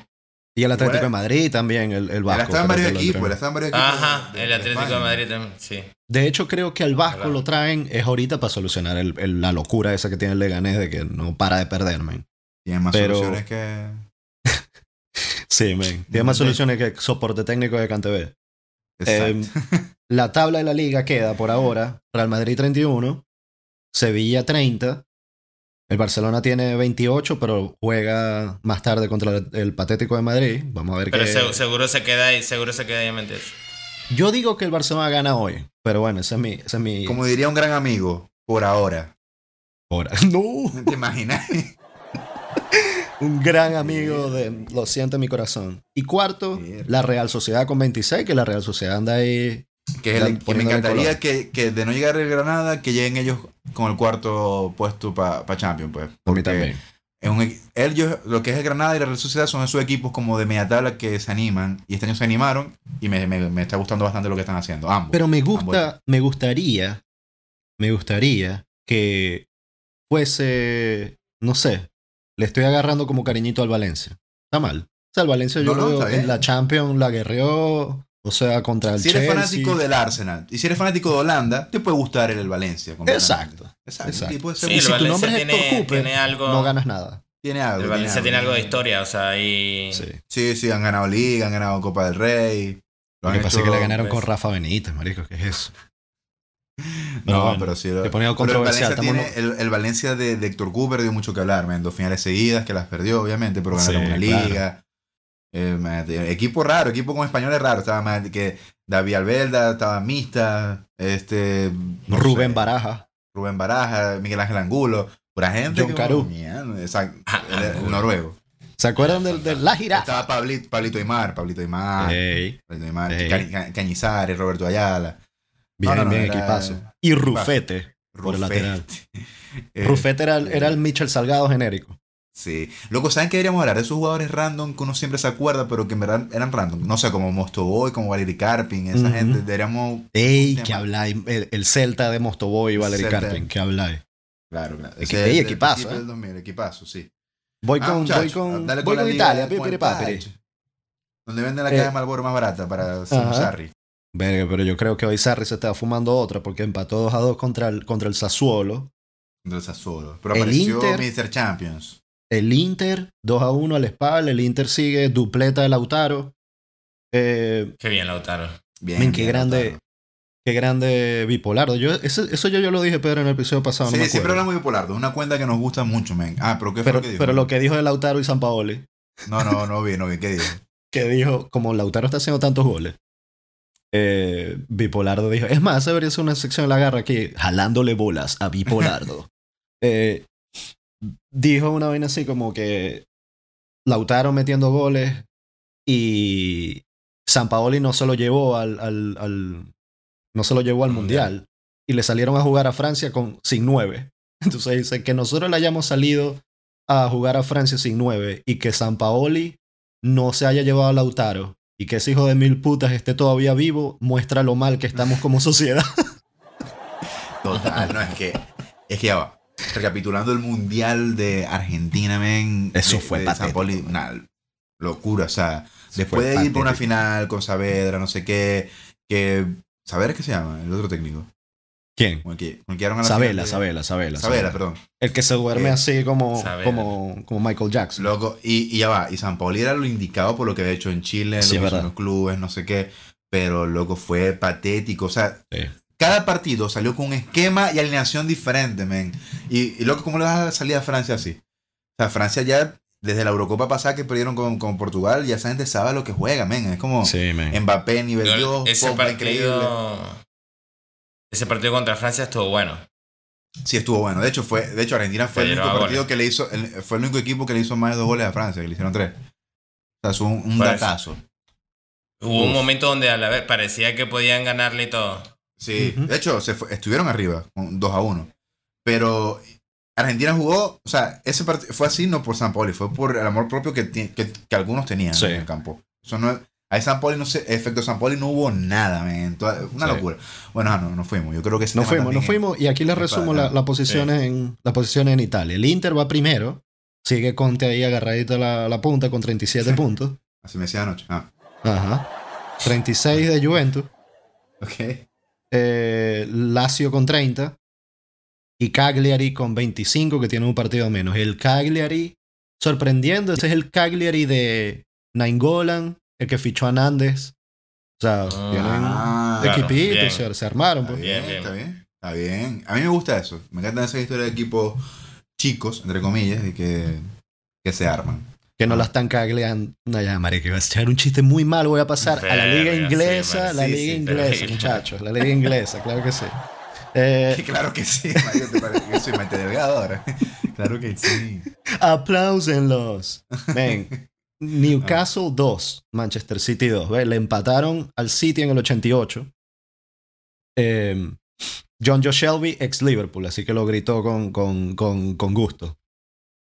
Y el Atlético de Madrid también, el, el Él Vasco. estaba en varios equipos, él en varios equipos. Ajá, de- el Atlético de. Madrid también. Sí. De hecho, creo que al Vasco lo traen es ahorita para solucionar el- el- la locura esa que tiene el Leganés de que no para de perder, man. Tiene más Pero- soluciones que. Sí, man. Tiene más soluciones que soporte técnico de Cantebé. Exacto. La tabla de la liga queda por ahora Real Madrid 31, Sevilla 30, el Barcelona tiene 28, pero juega más tarde contra el, el Patético de Madrid. Vamos a ver Pero qué... se- seguro se queda ahí, seguro se queda ahí en mentir. Yo digo que el Barcelona gana hoy, pero bueno, ese es mi... Ese es mi... Como diría un gran amigo, por ahora. hora. No, ¿Te imaginas? Un gran amigo de... Lo siento en mi corazón. Y cuarto, la Real Sociedad con 26, que la Real Sociedad anda ahí... que, el- me encantaría que, que de no llegar el Granada, que lleguen ellos con el cuarto puesto para Champions, pues. A mí Porque también. es un ellos, lo que es el Granada y la Real Sociedad son esos equipos como de media tabla que se animan. Y este año se animaron y me, me- me está gustando bastante lo que están haciendo. Ambos. Pero me Ambos. gusta, me gustaría, me gustaría que fuese, no sé, le estoy agarrando como cariñito al Valencia. Está mal. O sea, el Valencia yo No, no, en la Champions la guerreó, o sea, contra el si eres Chelsea. fanático del Arsenal y si eres fanático de Holanda, te puede gustar el, el Valencia. Exacto. Exacto. exacto. Y puede ser Sí, Y si tu nombre es tiene, Héctor Cooper, tiene algo. No ganas nada. tiene algo. el Valencia tiene algo de historia, o sea, ahí. Sí. Sí, sí, han ganado Liga, han ganado Copa del Rey. Lo que pasa es que le ganaron con pues. Rafa Benítez, marico, ¿qué es eso? No, bueno, pero sí. te ponía pero el Valencia, tiene- el, el Valencia de, de Héctor Cooper dio mucho que hablar, man. Dos finales seguidas que las perdió, obviamente, pero ganaron Sí, una claro. liga. Eh, man, equipo raro, equipo con españoles raro. Estaba man, que David Albelda, estaba Mista, este. no Rubén sé, Baraja. Rubén Baraja, Miguel Ángel Angulo. Pura gente. John que- Exacto. Ah, el, el Angulo. noruego. ¿Se acuerdan del- de, la jirafa? Estaba Pablito, Pablito Aymar, Pablito Aymar. Ey, Pablito Aymar, Ey. Ca- Ca- Cañizares, Roberto Ayala. Bien, No, no, no, bien, era- equipazo. Y Rufete. Por el Rufete. lateral. Eh, Rufete era, el- era el Mitchell Salgado genérico. Sí. Loco, ¿saben qué deberíamos hablar? De esos jugadores random que uno siempre se acuerda, pero que en verdad eran random. No sé, como Mostoboy, como Valery Carpin, esa gente. Deberíamos. Ey, que habláis. El, el Celta de Mostoboy y Valery. Carpin, que habláis. Claro, claro. Ese ey, del equipazo, ¿eh? del 2000, equipazo, sí. Voy Ah, con, voy con, voy con Italia, con el. Pache. Donde venden la Eh, caja de Malboro más barata para hacer un. Sarri. Verga, pero yo creo que hoy Sarri se estaba fumando otra porque empató 2 a 2 contra el, contra el Sassuolo. Del Sassuolo. Pero El apareció Inter- Mr. Champions. El Inter, 2 a 1 al Spal. El Inter sigue dupleta de Lautaro. Eh, Qué bien, Lautaro. Bien. Men, qué bien, grande- Lautaro. qué grande bipolardo. Yo, eso, eso yo, yo lo dije, Pedro, en el episodio pasado. Sí, no me siempre hablamos de Bipolardo. Es una cuenta que nos gusta mucho, men. Ah, pero ¿qué fue pero, lo que dijo? pero lo que dijo de Lautaro y San Paoli, No, no, no vi, no vi. ¿Qué dijo? que dijo, como Lautaro está haciendo tantos goles, eh, Bipolardo dijo, es más, debería ser una sección de la garra aquí, jalándole bolas a Bipolardo. Eh, dijo una vaina así como que Lautaro metiendo goles y San Paoli no se lo llevó al, al, al- no se lo llevó al Mundial. mundial y le salieron a jugar a Francia con sin nueve. Entonces dice que nosotros le hayamos salido a jugar a Francia sin nueve y que San Paoli no se haya llevado a Lautaro y que ese hijo de mil putas esté todavía vivo, muestra lo mal que estamos como sociedad. Total, no, es que. Es que ya va. Recapitulando el mundial de Argentina, men. Eso de- fue de patético. Paoli, una locura. O sea, después de ir por una final con Saavedra, no sé qué. Que. ¿Saavedra qué se llama? El otro técnico. ¿Quién? Con el que, con el que llegaron a la Sabela, final de- Sabela, Sabela. Sabela, perdón. El que se duerme Eh, así como, Sabela. como, como Michael Jackson. Loco, y, y ya va, y San Paoli era lo indicado por lo que había hecho en Chile, Sí, lo que es hizo en verdad. los clubes, no sé qué, pero loco, fue patético, o sea, Sí. cada partido salió con un esquema y alineación diferente, men, y, y loco, ¿cómo le vas a salir a Francia así? O sea, Francia ya, desde la Eurocopa pasada que perdieron con, con Portugal, ya esa gente sabe lo que juega, men, es como Sí, man. Mbappé, nivel Dios, ese Pogba, increíble. partido. Ese partido contra Francia estuvo bueno. Sí, estuvo bueno, de hecho, fue, de hecho Argentina fue el único partido goles. que le hizo, el- fue el único equipo que le hizo más de dos goles a Francia, que le hicieron tres. O sea, es un, datazo. Hubo Uf. un momento donde a la vez parecía que podían ganarle y todo. Sí, de hecho, se fue- estuvieron arriba, con 2 a 1. Pero Argentina jugó, o sea, ese partido fue así no por San Pauli, fue por el amor propio que, ti- que, que algunos tenían Sí. en el campo. Eso no es- a San Pauli no sé, efecto San Pauli no hubo nada, toda- una Sí. locura. Bueno, no, no fuimos. Yo creo que tema fuimos, también fuimos. Y aquí les es resumo la- las posiciones en las posiciones en Italia. El Inter va primero. Sigue Conte ahí agarradito a la, punta con 37 puntos. es- Así me decía anoche. Ah, Ajá. 36 de Juventus. ok. eh, Lazio con 30. Y Cagliari con 25, que tiene un partido menos. El Cagliari, sorprendiendo, ese es el Cagliari de Nainggolan, el que fichó a Nández. O sea, Ah, tienen Ah, claro, equipito, bien. o sea, se armaron. Está pues. bien, Bien, bien. está bien. Está bien. A mí me gusta eso. Me encantan esas historias de equipos chicos, entre comillas, y que, que se arman. Que no la están cagleando. No, ya, marica, iba a echar un chiste muy mal. Voy a pasar a la liga inglesa. sí, la liga sí, inglesa, muchachos. La liga inglesa, claro que sí. Eh, claro que sí, marico, te parece que soy mente delgado ahora. claro que sí. Apláusenlos. Ven. Newcastle 2, Manchester City 2. ¿ve? Le empataron al City en el 88. Eh, John Joe Shelby, ex Liverpool, así que lo gritó con, con, con, con gusto.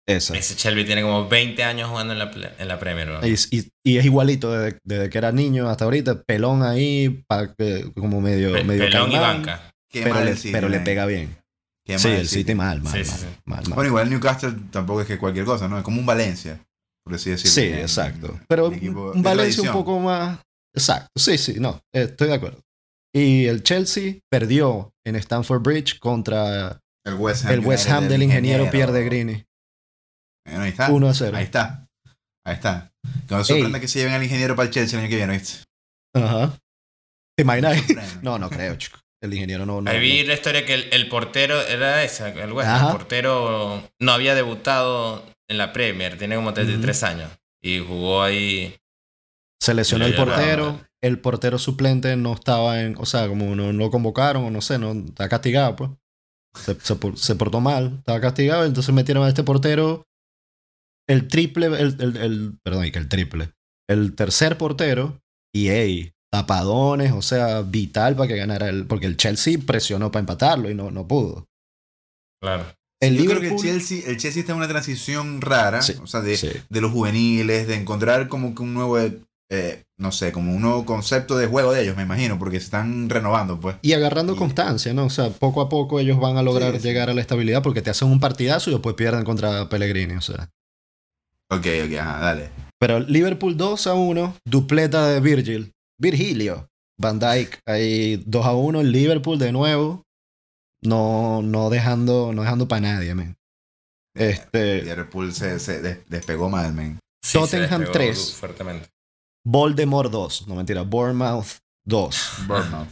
Esa. Ese Shelby tiene como 20 años jugando en la, en la Premier. ¿no? Y, y- y es igualito desde, desde que era niño hasta ahorita. Pelón ahí, pa- eh, como medio, Pe- medio Pelón y banca. Qué Pero, mal le, City, pero le pega bien. Qué Sí, mal el City mal, mal, Sí, mal, sí, sí. mal, mal. Bueno, igual el Newcastle tampoco es que cualquier cosa, ¿no? Es como un Valencia, por así decirlo. Sí, exacto. Pero un Valencia un poco más. Exacto. Sí, sí, no. Estoy de acuerdo. Y el Chelsea perdió en Stamford Bridge contra El West Ham, el West Ham del ingeniero Pierre de Grini. Bueno, ahí está. 1 a 0. Ahí está. Ahí está. Que no se sorprenda que se lleven al ingeniero para el Chelsea el año que viene, ¿viste? Ajá. ¿Te imaginas? No, no creo, chico. El ingeniero no. no Ahí vi no. la historia que el, el portero era esa, el West Ham, Ajá. el portero no había debutado en la Premier, tiene como 33 años y jugó ahí. Se lesionó el portero. El portero suplente no estaba en. O sea, como no lo convocaron o no sé, no está castigado, pues. Se, se por- se portó mal, estaba castigado. Entonces metieron a este portero el triple, el, el, el- perdón, y que el triple, el tercer portero y ey, tapadones, o sea, vital para que ganara el, porque el Chelsea presionó para empatarlo y no, no pudo. Claro. El Yo creo que el Chelsea, el Chelsea está en una transición rara, Sí, o sea, de, sí. de los juveniles, de encontrar como que un nuevo, eh, no sé, como un nuevo concepto de juego de ellos, me imagino, porque se están renovando, pues. Y agarrando Y- constancia, ¿no? O sea, poco a poco ellos van a lograr sí. llegar a la estabilidad porque te hacen un partidazo y después pierden contra Pellegrini, o sea. Ok, ok, ajá, dale. Pero Liverpool 2 a 1, dupleta de Virgil. Virgilio. Van Dyke ahí 2 a 1. Liverpool de nuevo. No, no dejando, no dejando para nadie, man. Este, Liverpool se, se des- despegó mal, man. Sí, Tottenham despegó 3. Fuertemente. Voldemort 2. No mentira, Bournemouth 2. Bournemouth.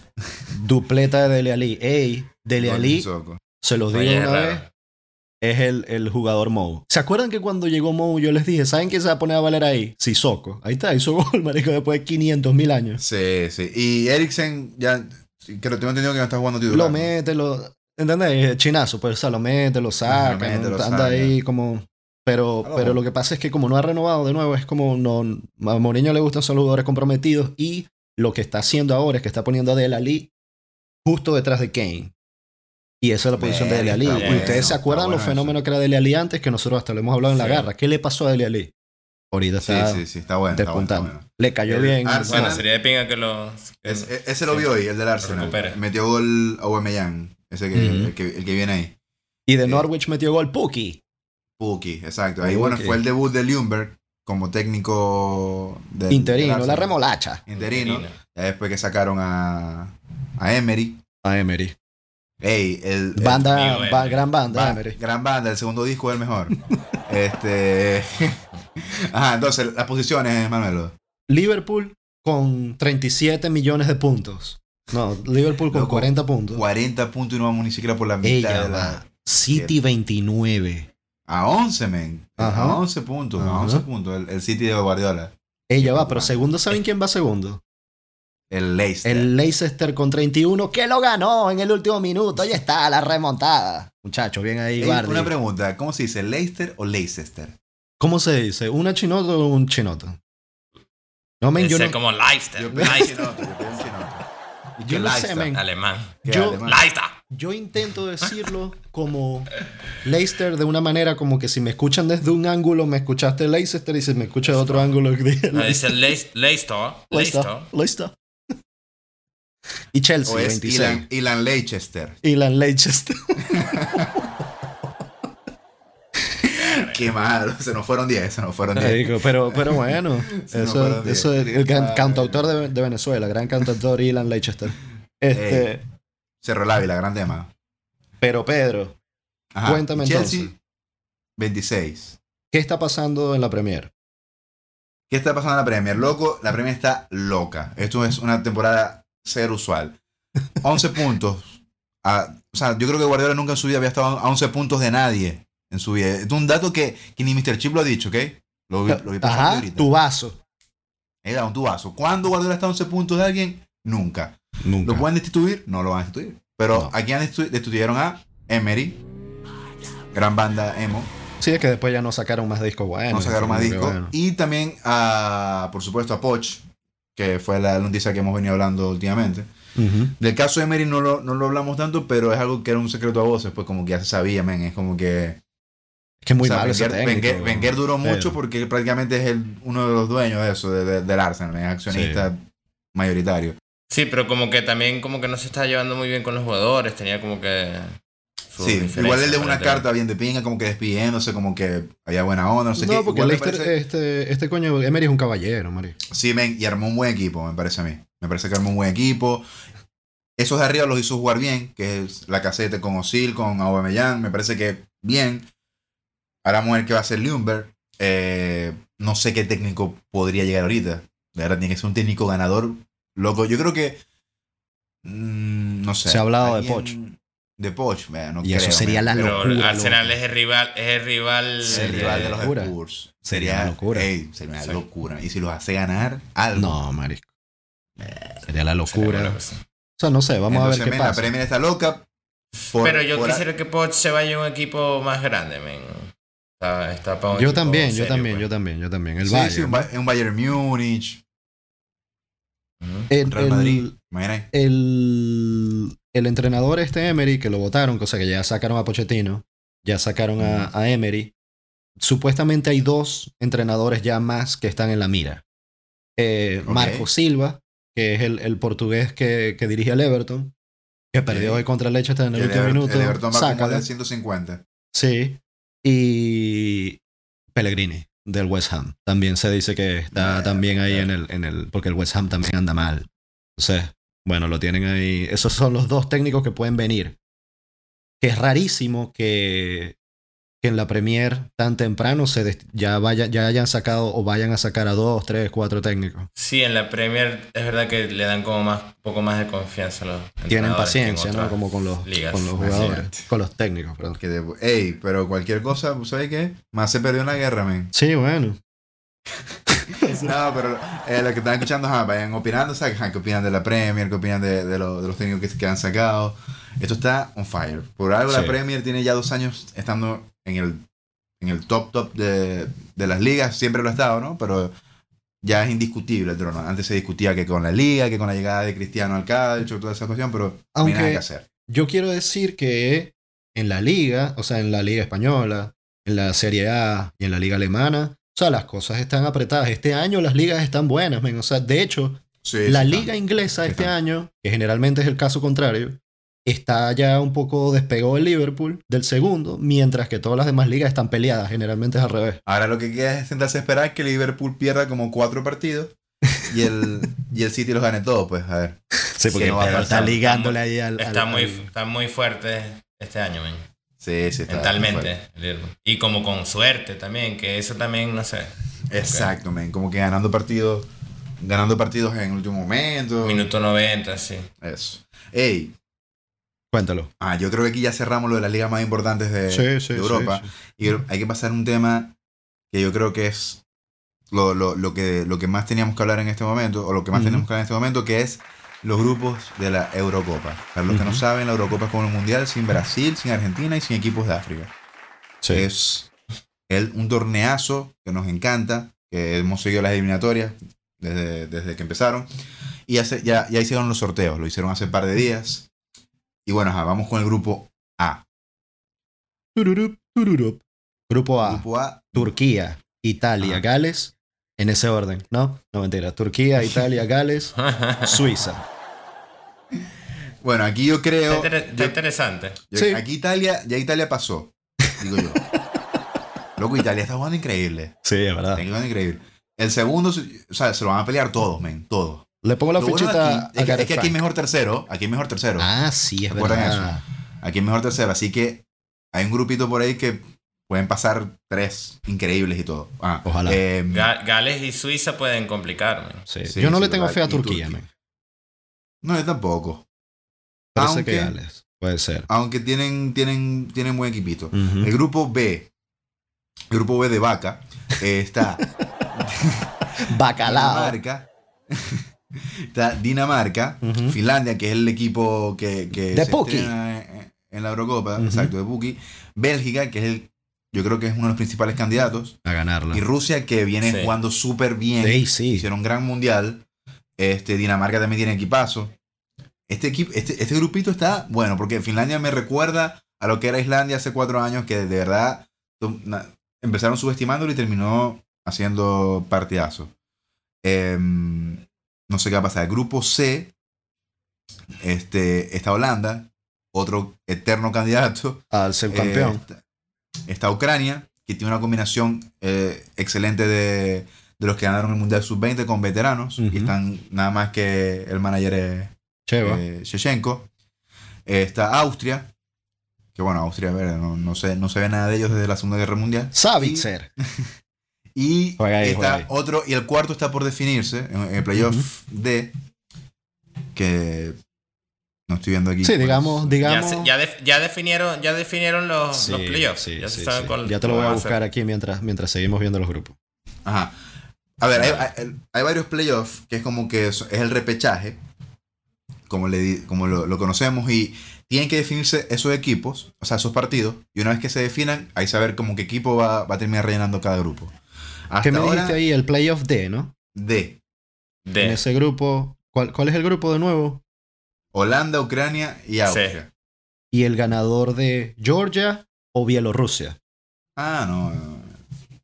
Dupleta de Dele Alli. Ey, Dele Alli, se los digo una raro. vez, es el, el jugador Mou. ¿Se acuerdan que cuando llegó Mou yo les dije, ¿saben quién se va a poner a valer ahí? Sissoko. Ahí está, hizo gol, marico, después de 500 mil años. Sí, sí. Y Eriksen, ya, sí, que lo tengo entendido que no está jugando titular. Lo mete, lo. ¿Entendés? Chinazo, pues, o sea, lo mete, lo saca, lo anda saca. ahí como. Pero, pero lo que pasa es que como no ha renovado de nuevo, es como no. A Mourinho le gustan son los jugadores comprometidos y lo que está haciendo ahora es que está poniendo a Dele Alli justo detrás de Kane. Y esa es la posición de Dele Alli. Y ustedes se acuerdan bueno los fenómenos que era Dele Alli antes, que nosotros hasta lo hemos hablado en la Sí. garra. ¿Qué le pasó a Dele Alli? Ahorita Sí, está sí, sí, bueno. Está bueno, está bueno. Le cayó El bien. Arsenal- Bueno, sería de pinga que lo. que- Es- e- ese lo vio hoy, el del Arsenal. Metió gol a Aubameyang, ese que, el, que, el que viene ahí. Y de Sí. Norwich metió gol Puki. Puki, exacto. Ahí, bueno, fue el debut de Ljungberg como técnico del Interino, del la remolacha. Interino. Ya después que sacaron a, a Emery. A Emery. Ey, el, el- Banda, ba- gran banda, ba- Emery. gran banda, el segundo disco es el mejor. este. Ajá, entonces, las posiciones, Manuel. Liverpool con 37 millones de puntos. No, Liverpool con Loco, 40 puntos. 40 puntos y no vamos ni siquiera por la mitad Ella de la. va. City 29. A 11, men. Ajá. A 11 puntos. A Ajá. 11 puntos. El, el City de Guardiola. Ella va, pero segundo, ¿saben quién va segundo? El Leicester. El Leicester con 31, que lo ganó en el último minuto. Ya está, la remontada. Muchachos, bien ahí, Guardi. una pregunta. ¿Cómo se dice? ¿Leicester o Leicester? ¿Cómo se dice? ¿Una chinota o un chinota? No, men, yo no, como Leicester. Yo yo pedí un chinoto. ¿Y yo qué no sé, men. Alemán. ¿Qué Yo- alemán? Yo intento decirlo como Leicester de una manera como que si me escuchan desde un ángulo me escuchaste Leicester y si me escuchas de otro ángulo No, dice. Leicester. Leicester. Leicester. Y Chelsea, O es 26. Ilan, Ilan Leicester. Ilan Leicester. Qué malo. Se nos fueron 10. Se nos fueron 10. Marico, pero, pero bueno, eso, eso es el gran cantautor de, de Venezuela, gran cantautor Ilan Leicester. Este, Cerro Lávila, gran tema. pero Pedro, Ajá. Cuéntame Chelsea, entonces. 26. ¿qué está pasando en la Premier? ¿Qué está pasando en la Premier? Loco, la Premier está loca. Esto es una temporada ser usual. 11 puntos. Ah, o sea, yo creo que Guardiola nunca en su vida había estado a 11 puntos de nadie en su vida. Es un dato que, que ni Mr. Chip lo ha dicho, ¿ok? Lo, vi- lo vi pasando Ajá, ahorita. tu vaso. Era un tubazo. ¿Cuándo Guardiola está a 11 puntos de alguien? Nunca. Nunca. ¿Lo pueden destituir? No lo van a destituir. Pero No. aquí destituyeron a Emery, gran banda emo. Sí, es que después ya no sacaron más discos buenos. no sacaron más discos. bueno. Y también, a, por supuesto, a Poch, que fue la noticia que hemos venido hablando últimamente. Del caso de Emery no lo, no lo hablamos tanto, pero es algo que era un secreto a voces, pues como que ya se sabía, men. Es como que. Es que es muy o sea, malo ese Wenger, técnico. Wenger- Wenger duró Pero- mucho porque prácticamente es el, uno de los dueños de eso, de- de- del Arsenal, es accionista mayoritario. Sí, pero como que también como que no se está llevando muy bien con los jugadores. Tenía como que... Sí, igual él dejó una carta bien de pinga, como que despidiéndose, como que había buena onda, no sé No, qué. porque Leicester, parece- este, este coño, Emery es un caballero, Mari. Sí, men, y armó un buen equipo, me parece a mí. Me parece que armó un buen equipo. Esos de arriba los hizo jugar bien, que es la caseta con Osil, con Aubameyang, me parece que bien. Ahora vamos a ver qué va a hacer Ljungberg. Eh, no sé qué técnico podría llegar ahorita. De verdad, tiene que ser un técnico ganador. Loco, yo creo que... mm, no sé. Se ha hablado de alguien- De Poch, man, no Y eso sería man. la Pero locura. Arsenal loco. es el rival, es el rival, el rival de los. Spurs. Sería Sería, una locura. ey, sería una Sí. locura. Y si los hace ganar, algo. No, marisco. Sería la Sería locura. buena O sea, no sé, vamos Entonces, a ver qué pasa. La Premier está loca. por- Pero yo por- quisiera que Poch se vaya a un equipo más grande, men. Está, está para un Yo también, yo serio, también, pues. yo también, yo también. El Sí, Bayern. sí, un, Ba- un Bayern Múnich. El, Real el- Madrid. Imagina. el, el entrenador este Emery, que lo votaron, cosa que ya sacaron a Pochettino, ya sacaron a, a Emery. Supuestamente hay dos entrenadores ya más que están en la mira. Eh. Marco Silva, que es el, el portugués que, que dirige al Everton, que perdió hoy contra el Leicester en el, el, último Ever- minuto. el Everton va como de 150. Sí. Y Pellegrini del West Ham. También se dice que está también ahí en el, en el. Porque el West Ham también anda mal. Entonces, bueno, lo tienen ahí. Esos son los dos técnicos que pueden venir. Que es rarísimo que, que en la Premier tan temprano se ya, vaya, ya hayan sacado o vayan a sacar a dos, tres, cuatro técnicos. Sí, en la Premier es verdad que le dan como más, un poco más de confianza a los Tienen paciencia, ¿no? Como con los, ligas. con los jugadores. Con los técnicos, perdón. Que de- ey, pero cualquier cosa, ¿sabes qué? Más se perdió en la guerra, men. Sí, bueno. No, pero eh, lo que están escuchando, ajá, vayan opinando, ¿sabes? Ajá, ¿Qué opinan de la Premier? ¿Qué opinan de, de, lo- de los técnicos que, que han sacado? Esto está on fire. Por algo Sí. la Premier tiene ya dos años estando en el, en el top top de, de las ligas. Siempre lo ha estado, ¿no? Pero ya es indiscutible el trono. Antes se discutía que con la liga, que con la llegada de Cristiano al calcio, toda esa cuestión, pero no hay nada Aunque- que hacer. Yo quiero decir que en la liga, o sea, en la liga española, en la Serie A y en la liga alemana, o sea, las cosas están apretadas. Este año las ligas están buenas, men. O sea, de hecho, Sí, la sí, liga está. inglesa este está. año, que generalmente es el caso contrario, está ya un poco despegó el Liverpool del segundo, mientras que todas las demás ligas están peleadas. Generalmente es al revés. Ahora lo que queda es sentarse a esperar que Liverpool pierda como cuatro partidos y el, y el City los gane todos, pues, a ver. Sí, porque no está ligándole ahí al. Está al- muy, al- está muy fuerte este año, men. Sí, sí, está. mentalmente. Y como con suerte también, que eso también, no sé. Exacto, men. Como que ganando partidos, ganando partidos en el último momento. Minuto 90, sí. Eso. Ey, Cuéntalo. ah, yo creo que aquí ya cerramos lo de las ligas más importantes de, Sí, sí, de Europa. sí. Y hay que pasar un tema que yo creo que es lo, lo- lo que, lo que más teníamos que hablar en este momento, o lo que más tenemos que hablar en este momento, que es los grupos de la Eurocopa. Para los que no saben, la Eurocopa es como el Mundial sin Brasil, sin Argentina y sin equipos de África. Es el- un torneazo que nos encanta, que hemos seguido las eliminatorias desde, desde que empezaron. Y hace- ya, ya hicieron los sorteos, lo hicieron hace un par de días. Y bueno, ajá, vamos con el grupo A. Tururup, tururup. Grupo A. Grupo A, Turquía, Italia, Ajá. Gales. En ese orden, ¿no? No mentira. Turquía, Italia, Gales, Suiza. bueno, aquí yo Está, creo... inter- está yo- interesante. yo- Sí. Aquí Italia, ya Italia pasó, digo yo. Loco, Italia está jugando increíble. Sí, es verdad. Está jugando increíble. El segundo, se- o sea, se lo van a pelear todos, men, todos. Le pongo la Lo bueno fichita aquí a es, que, es Gareth que aquí es mejor tercero, aquí es mejor tercero. Ah, sí, es ¿Recuerdan verdad. Aquí es mejor tercero, así que hay un grupito por ahí que pueden pasar tres increíbles y todo. Ah, Ojalá. eh, Ga- Gales y Suiza pueden complicarme. Sí. Sí, Yo no sí, le tengo fe a Turquía, no, yo tampoco. Parece Aunque- que Gales. Puede ser. Aunque tienen, tienen, tienen buen equipito. El grupo B, el grupo B de Vaca, eh, está Bacalao. Dinamarca. Está Dinamarca. Finlandia, que es el equipo que, que De se Puki. estrena en, en la Eurocopa, exacto, de Puki. Bélgica, que es el, yo creo que es uno de los principales candidatos. A ganarla. Y Rusia, que viene Sí. jugando súper bien. Sí, sí. Hicieron un gran mundial. Este, Dinamarca también tiene equipazo. Este, equipo, este, este grupito está bueno, porque Finlandia me recuerda a lo que era Islandia hace cuatro años, que de verdad empezaron subestimándolo y terminó haciendo partidazo. Em, no sé qué va a pasar. El grupo C este, está Holanda, otro eterno candidato. Al ser Eh, campeón. está, está Ucrania, que tiene una combinación eh, excelente de, de los que ganaron el Mundial Sub-20 con veteranos. Y están nada más que el manager Cheva. eh, Shevchenko. Está Austria, que bueno, Austria, a ver, no, no, se, no se ve nada de ellos desde la Segunda Guerra Mundial. Savitzer. Y Juega ahí, está otro, y el cuarto está por definirse en, el playoff D, que no estoy viendo aquí. Sí, digamos, Ya, digamos. se- ya, def- ya definieron, ya definieron los, Sí, los playoffs. sí, ya, sí, cuál- te lo voy a buscar aquí mientras, mientras seguimos viendo los grupos. Ajá. A ver, hay, hay- hay varios playoffs que es como que es, es el repechaje, como, le, di- como lo, lo conocemos, y tienen que definirse esos equipos, o sea, esos partidos, y una vez que se definan, hay que saber como qué equipo va, va a terminar rellenando cada grupo. Hasta ¿Qué me ahora, dijiste ahí? El playoff D, ¿no? D. De- En ese grupo. ¿cuál, ¿Cuál es el grupo de nuevo? Holanda, Ucrania y Austria. Y el ganador de Georgia o Bielorrusia. Ah, no. No,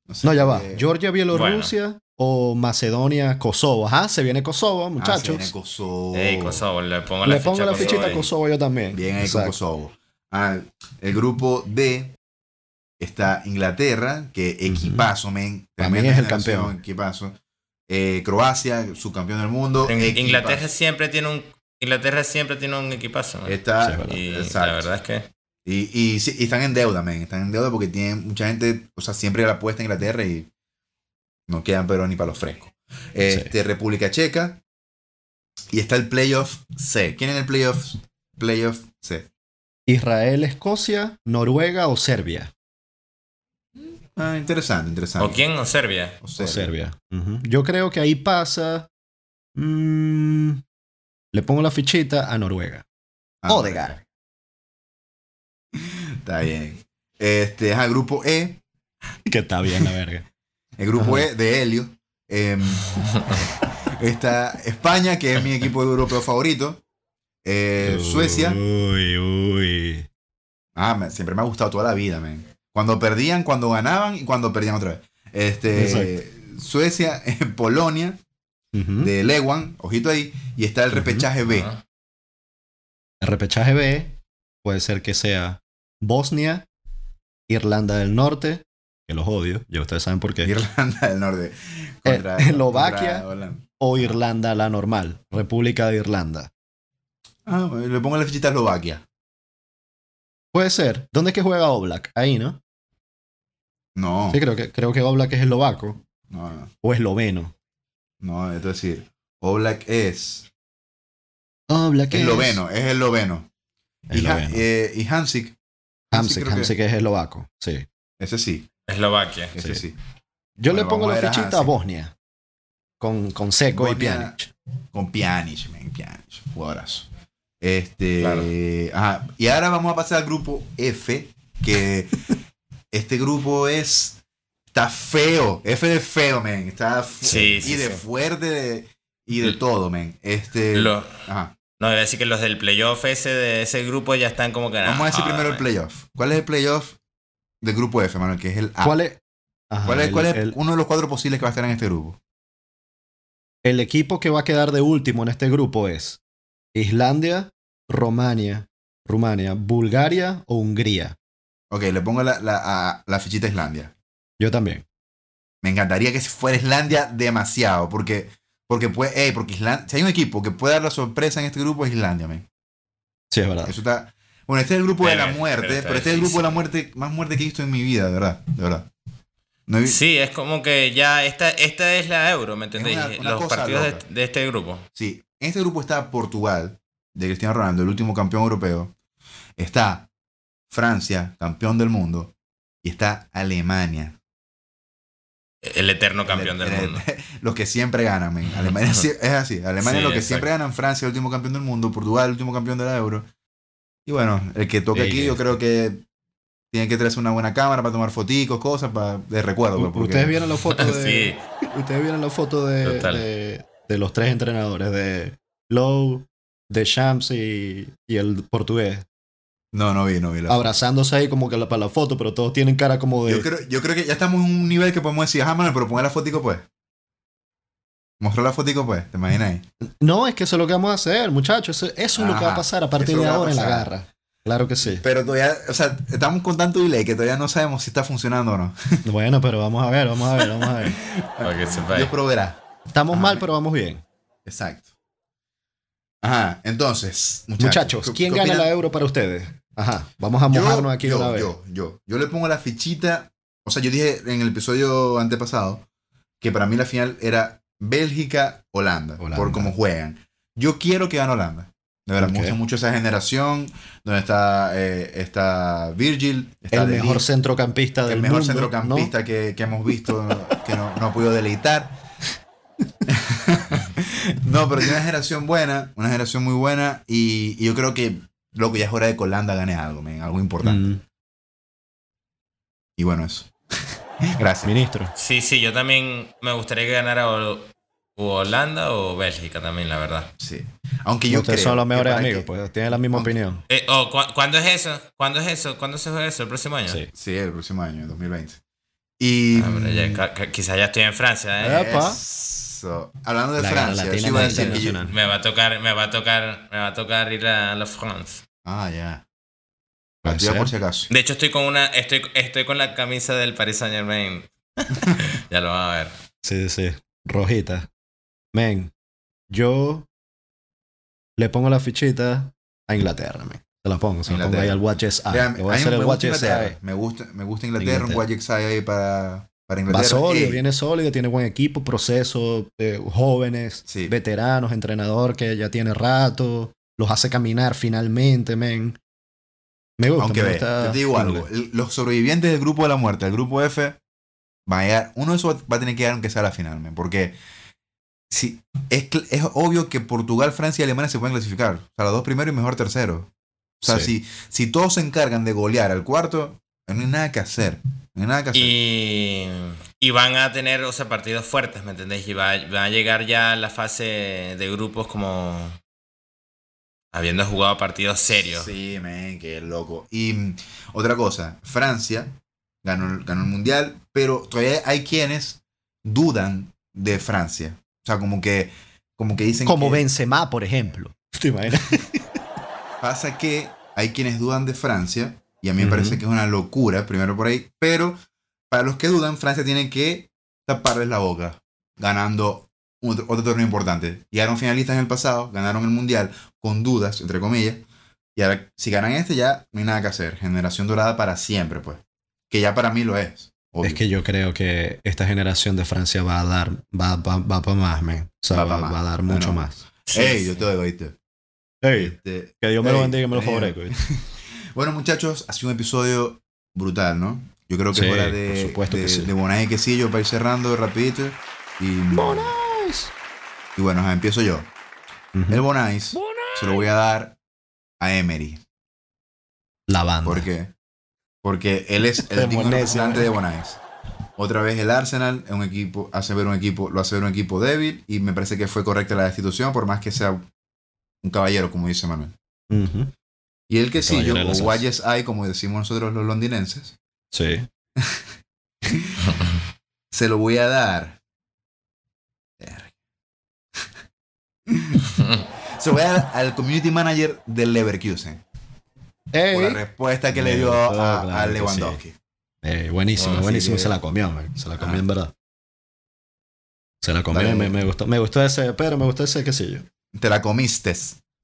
no sé No, ya va. Georgia, Bielorrusia o Macedonia, Kosovo. Ajá, se viene Kosovo, Ah, se muchachos. viene Kosovo. Ey, Kosovo, le pongo la Le pongo ficha la a Kosovo fichita ahí. a Kosovo yo también. Bien ahí con Kosovo. Ah, el grupo D está Inglaterra, que equipazo, men. Para mí Tremenda es el campeón. Equipazo. Eh, Croacia, subcampeón del mundo. En- equipazo. Inglaterra siempre tiene un Inglaterra siempre tiene un equipazo. man. Está, Sí, es verdad. y exacto. la verdad es que Y, y, sí, y están en deuda, men. Están en deuda porque tienen mucha gente, o sea, siempre la apuesta a Inglaterra y no quedan pero ni para los frescos. Este, República Checa. Y está el playoff C. ¿Quién es el playoff, playoff C? Israel, Escocia, Noruega o Serbia. Ah, interesante, interesante. ¿O quién? ¿O Serbia? O O Serbia. Yo creo que ahí pasa. mm, le pongo la fichita a Noruega. Ah, Odegaard. Está bien. Este, ajá, el grupo E. Que está bien la verga. El grupo Ajá. E de Helio. Em, está España, que es mi equipo europeo favorito. Eh, Suecia. Uy, uy. Ah, me- siempre me ha gustado toda la vida, men. Cuando perdían, cuando ganaban y cuando perdían otra vez. Este, Suecia, eh, Polonia, Ujú. de Lewan, ojito ahí, y está el repechaje B. El repechaje B puede ser que sea Bosnia, Irlanda del Norte, que los odio, ya ustedes saben por qué, Irlanda del Norte. Eh, Eslovaquia. contra Holanda. o Irlanda la normal, República de Irlanda. Ah, le pongo la fichita a Eslovaquia. Puede ser. ¿Dónde es que juega Oblak? Ahí, ¿no? No, Sí, creo que, creo que Oblak es eslovaco no, no. o esloveno. No, es decir, Oblak es Oblak es esloveno, es esloveno. Y, Ha- eh, y Hansik, que- Hamsik es eslovaco, sí. ese sí, Eslovaquia. ese Sí. sí. Yo Bueno, le pongo la a ver a fichita a. Bosnia. Con, con Seco y Pjanic. Con Pjanic, men, Pjanic, jugadorazo. Este, Claro. ajá. Y ahora vamos a pasar al grupo F, que este grupo es está feo, F de feo, men, está Sí, sí, y de sí. fuerte de- y de L- todo, men. Este, Los- ajá. no, iba a decir que los del playoff ese de ese grupo ya están como que. Vamos a decir ah, primero el playoff. ¿Cuál es el playoff del grupo F, Manuel? Que es el A. ¿Cuál es, Ajá, ¿Cuál es, el- cuál es el- uno de los cuatro posibles que va a estar en este grupo? el equipo que va a quedar de último en este grupo es Islandia, Romania, Rumania, Bulgaria o Hungría. Ok, le pongo la, la, a- la fichita a Islandia. Yo también. Me encantaría que fuera Islandia demasiado, porque, porque puede, ey, porque Islandia, si hay un equipo que puede dar la sorpresa en este grupo es Islandia, men. Sí, es verdad. Eso está, bueno, este es el grupo de la muerte, pero este es el grupo de la muerte, más muerte que he visto en mi vida, de verdad, de verdad. No Sí, es como que ya esta, esta es la euro, ¿me entendéis? Los partidos de, este grupo. Sí, en este grupo está Portugal, de Cristiano Ronaldo, el último campeón europeo. Está Francia, campeón del mundo. Y está Alemania. El eterno campeón El- del el- mundo. Los que siempre ganan. Alemania es así. Alemania Sí, es lo que exacto. siempre ganan. Francia, el último campeón del mundo. Portugal, el último campeón de la Euro. Y bueno, el que toque aquí, yo creo que tiene que traerse una buena cámara para tomar foticos, cosas para, de recuerdo. pues, porque- Ustedes vieron la foto de. Sí, Ustedes vieron la foto de, de, de los tres entrenadores, de Lowe, de Shams y, y el portugués. No, no vi, no vi la foto. Abrazándose ahí como que la- para la foto, pero todos tienen cara como de. Yo creo, yo creo que ya estamos en un nivel que podemos decir, ajá, Manuel, pero poner la fotico pues. Mostrar la fotico pues, ¿te imaginas ahí? No, es que eso es lo que vamos a hacer, muchachos. Eso, eso es lo que va a pasar a partir de ahora en la garra. Claro que sí. Pero todavía, o sea, estamos con tanto delay que todavía no sabemos si está funcionando o no. Bueno, pero vamos a ver, vamos a ver, vamos a ver. sepáis. Dios proveerá. Estamos Ajá. mal, pero vamos bien. Exacto. Ajá, entonces, muchachos. Muchachos, ¿qué- ¿quién gana la euro para ustedes? Ajá, vamos a Yo- mojarnos aquí yo, una vez. Yo, yo, yo le pongo la fichita. O sea, yo dije en el episodio antepasado que para mí la final era Bélgica-Holanda, Holanda. por cómo juegan. Yo quiero que gane Holanda. De verdad, me gusta mucho esa generación donde está, eh, está Virgil, está el mejor centrocampista del el mejor mundo, centrocampista que, que hemos visto que no, no ha podido deleitar. no, pero tiene una generación buena, una generación muy buena y, y yo creo que loco ya es hora de que Holanda gane algo, men, algo importante. Mm, Y bueno, eso. Gracias. ministro. Sí, sí, yo también me gustaría que ganara Hol- Holanda o Bélgica también, la verdad. Sí. Aunque yo Ustedes creo son los mejores amigos, que- pues tienen la misma Aunque- opinión. Eh, oh, ¿cu- ¿Cuándo es eso? ¿Cuándo es eso? ¿Cuándo se juega eso? ¿El próximo año? Sí. Sí, el próximo año, 2020. Y... Ah, ya, ca- quizás ya estoy en Francia, ¿eh? Epa. Eso. Hablando de La Francia, Latina eso iba a decir que yo-. Me va a tocar, me va a tocar, me va a tocar ir a la France. Ah, ya. Ser. por si acaso. De hecho, estoy con una, estoy, estoy con la camisa del Paris Saint Germain. ya lo van a ver. Sí, sí. Rojita. Men, yo le pongo la fichita a Inglaterra, men. Se la pongo, se la pongo ahí al Watches Eye. Vean, Le voy a hacer me el gusta Watches Inglaterra. Eye. Me gusta, me gusta Inglaterra, un. Watch Eye ahí para, para Va Inglaterra. sólido, Ey, viene sólido, tiene buen equipo, proceso, eh, jóvenes, Sí. veteranos, entrenador que ya tiene rato, los hace caminar finalmente, men. Me gusta, Aunque me gusta te digo algo. Los sobrevivientes del grupo de la muerte, el grupo F, va a llegar, uno de esos va a tener que llegar aunque sea a la final, men, porque si, es, es obvio que Portugal, Francia y Alemania se pueden clasificar. O sea, los dos primeros y mejor tercero. O sea, Sí. si, si todos se encargan de golear al cuarto, no hay nada que hacer. No hay nada que hacer. Y, y van a tener, o sea, partidos fuertes, ¿me entendéis? Y va, va a llegar ya la fase de grupos como habiendo jugado partidos serios. Sí, men, qué loco. Y mm, otra cosa, Francia ganó, ganó el mundial, pero todavía hay quienes dudan de Francia. O sea, como que, como que dicen Como que Benzema, por ejemplo. ¿Te imaginas? pasa que hay quienes dudan de Francia y a mí me parece que es una locura, primero por ahí, pero para los que dudan, Francia tiene que taparles la boca ganando otro, otro torneo importante. Llegaron finalistas en el pasado, ganaron el mundial con dudas, entre comillas, y ahora si ganan este ya no hay nada que hacer. Generación dorada para siempre, pues. Que ya para mí lo es. Obvio. Es que yo creo que esta generación de Francia va a dar, va, va, va para más, men. O sea, Va va, más. va a dar Bueno. mucho más. Sí, Ey, sí. yo te oigo, ¿viste? Ey, Este, que Dios me lo bendiga y me lo favorezca. Bueno, muchachos, ha sido un episodio brutal, ¿no? Yo creo que Sí, es hora por de, supuesto de, que sí. de Bonai y Quesillo para ir cerrando rapidito. Y, y bueno, empiezo yo. El Bonais se lo voy a dar a Emery. La banda. ¿Por qué? Porque él es el digno representante de Bonais. Otra vez el Arsenal es un equipo, hace ver un equipo, lo hace ver un equipo débil y me parece que fue correcta la destitución, por más que sea un caballero, como dice Manuel. Y el Quesillo, caballero de o Ay, como decimos nosotros los londinenses, Sí. se lo voy a dar. Se lo voy a dar al community manager del Leverkusen. Ey. Por la respuesta que le Me dio a, claro a que Lewandowski. Ey, buenísimo, Oh, buenísimo. que- Se la comió, man. Se la comió Ah. en verdad. Se la comió, me, me gustó. Me gustó ese, pero me gustó ese quesillo. Te la comiste.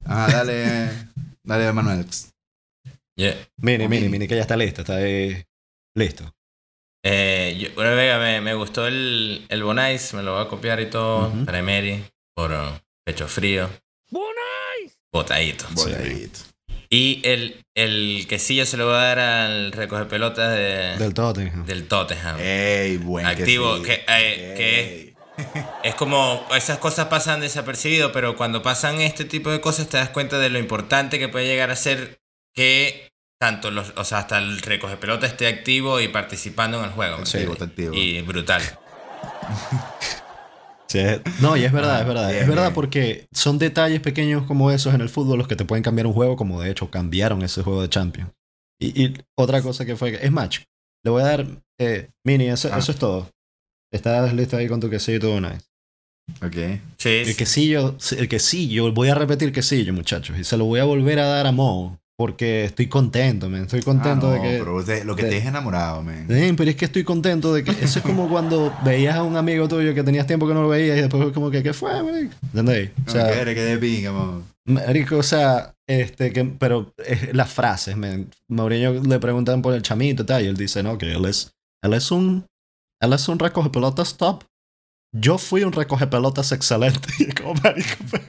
Ah, dale, dale, Manuel. Yeah. Mini, O mini, Mini. mini, que ya está listo. Está ahí. Listo. Eh, yo- bueno, venga, me, me gustó el, el Bonais, me lo voy a copiar y todo. Ujú. Para Emery, por uh, pecho frío. Botadito. Botadito. Y el, el quesillo se lo voy a dar al recoge pelotas de, Del Tottenham. del Tottenham. Ey, buen Activo, que, eh, que Ey. Es como esas cosas pasan desapercibido, pero cuando pasan este tipo de cosas te das cuenta de lo importante que puede llegar a ser que tanto los, o sea, hasta el recoge pelota esté activo y participando en el juego. Sí. Activo, está activo. Y brutal. No, y es verdad, Ah, es verdad. bien, es verdad bien. porque son detalles pequeños como esos en el fútbol los que te pueden cambiar un juego, como de hecho cambiaron ese juego de Champions. Y, y otra cosa que fue, es match. Le voy a dar, eh, Mini, eso, Ah. eso es todo. Estás listo ahí con tu quesillo y todo nice. Ok. Sí, El quesillo, el quesillo, voy a repetir quesillo, muchachos. Y se lo voy a volver a dar a Mo. Porque estoy contento, man. Estoy contento Ah, de no, que. Pero lo que de- te es enamorado, man. Sí, pero es que estoy contento de que. Eso es como cuando veías a un amigo tuyo que tenías tiempo que no lo veías y después como que, ¿qué fue, marico? ¿Entendés? O No, sea, eres, que de pinga. Marico, o sea, este, que, pero eh, las frases, man. Mauriño le preguntan por el chamito y tal, y él dice, no, que él es, él es un, él es un recoge pelotas top. Yo fui un recoge pelotas excelente. Y como, marico, pero-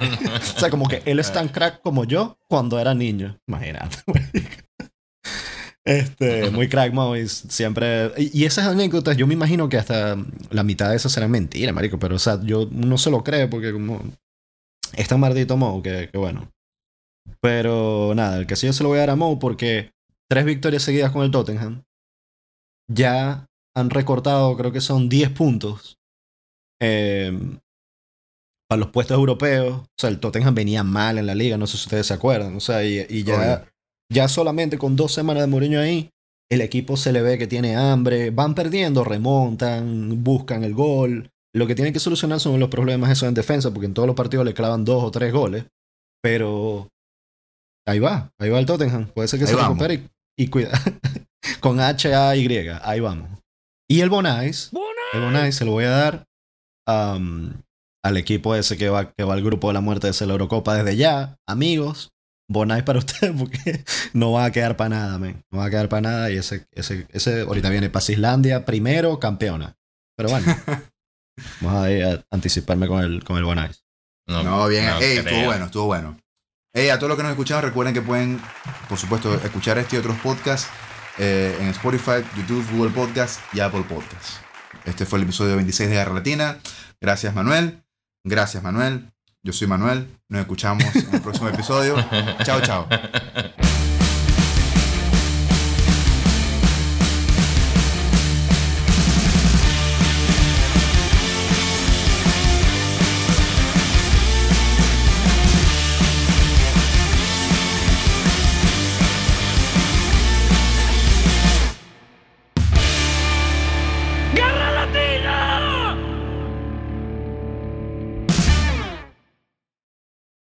o sea, como que él es tan crack como yo cuando era niño. Imagínate. Este, muy crack, Mo, y siempre... Y esas anécdotas, yo me imagino que hasta la mitad de esas serán mentiras, marico, pero, o sea, yo no se lo creo porque como... Es tan maldito Mo que, bueno. Pero nada, el que sí yo se lo voy a dar a Mo porque tres victorias seguidas con el Tottenham ya han recortado, creo que son 10 puntos em, para los puestos europeos. O sea, el Tottenham venía mal en la liga, no sé si ustedes se acuerdan. O sea, y, ya, ya solamente con dos semanas de Mourinho ahí, el equipo se le ve que tiene hambre, van perdiendo, remontan, buscan el gol. Lo que tienen que solucionar son los problemas eso en defensa, porque en todos los partidos le clavan dos o tres goles. Pero ahí va, ahí va el Tottenham. Puede ser que se recupere y, cuida. Con H, A, Y, ahí vamos. Y el Bonais, el Bonais se lo voy a dar al equipo ese que va, que va al grupo de la muerte de la Eurocopa desde ya. Amigos, Bonais para ustedes porque no va a quedar para nada, man. No va a quedar para nada y ese, ese, ese ahorita viene para Islandia primero, campeona. Pero bueno, vamos a, ir a anticiparme con el, con el Bonais. No, bien, estuvo bueno, estuvo bueno. Hey, a todos los que nos escuchan, recuerden que pueden, por supuesto, escuchar este y otros podcasts eh, en Spotify, YouTube, Google Podcasts y Apple Podcasts. Este fue el episodio 26 de Garra Latina. Gracias, Manuel. Gracias, Manuel. Yo soy Manuel. Nos escuchamos en el próximo episodio. chao, chao.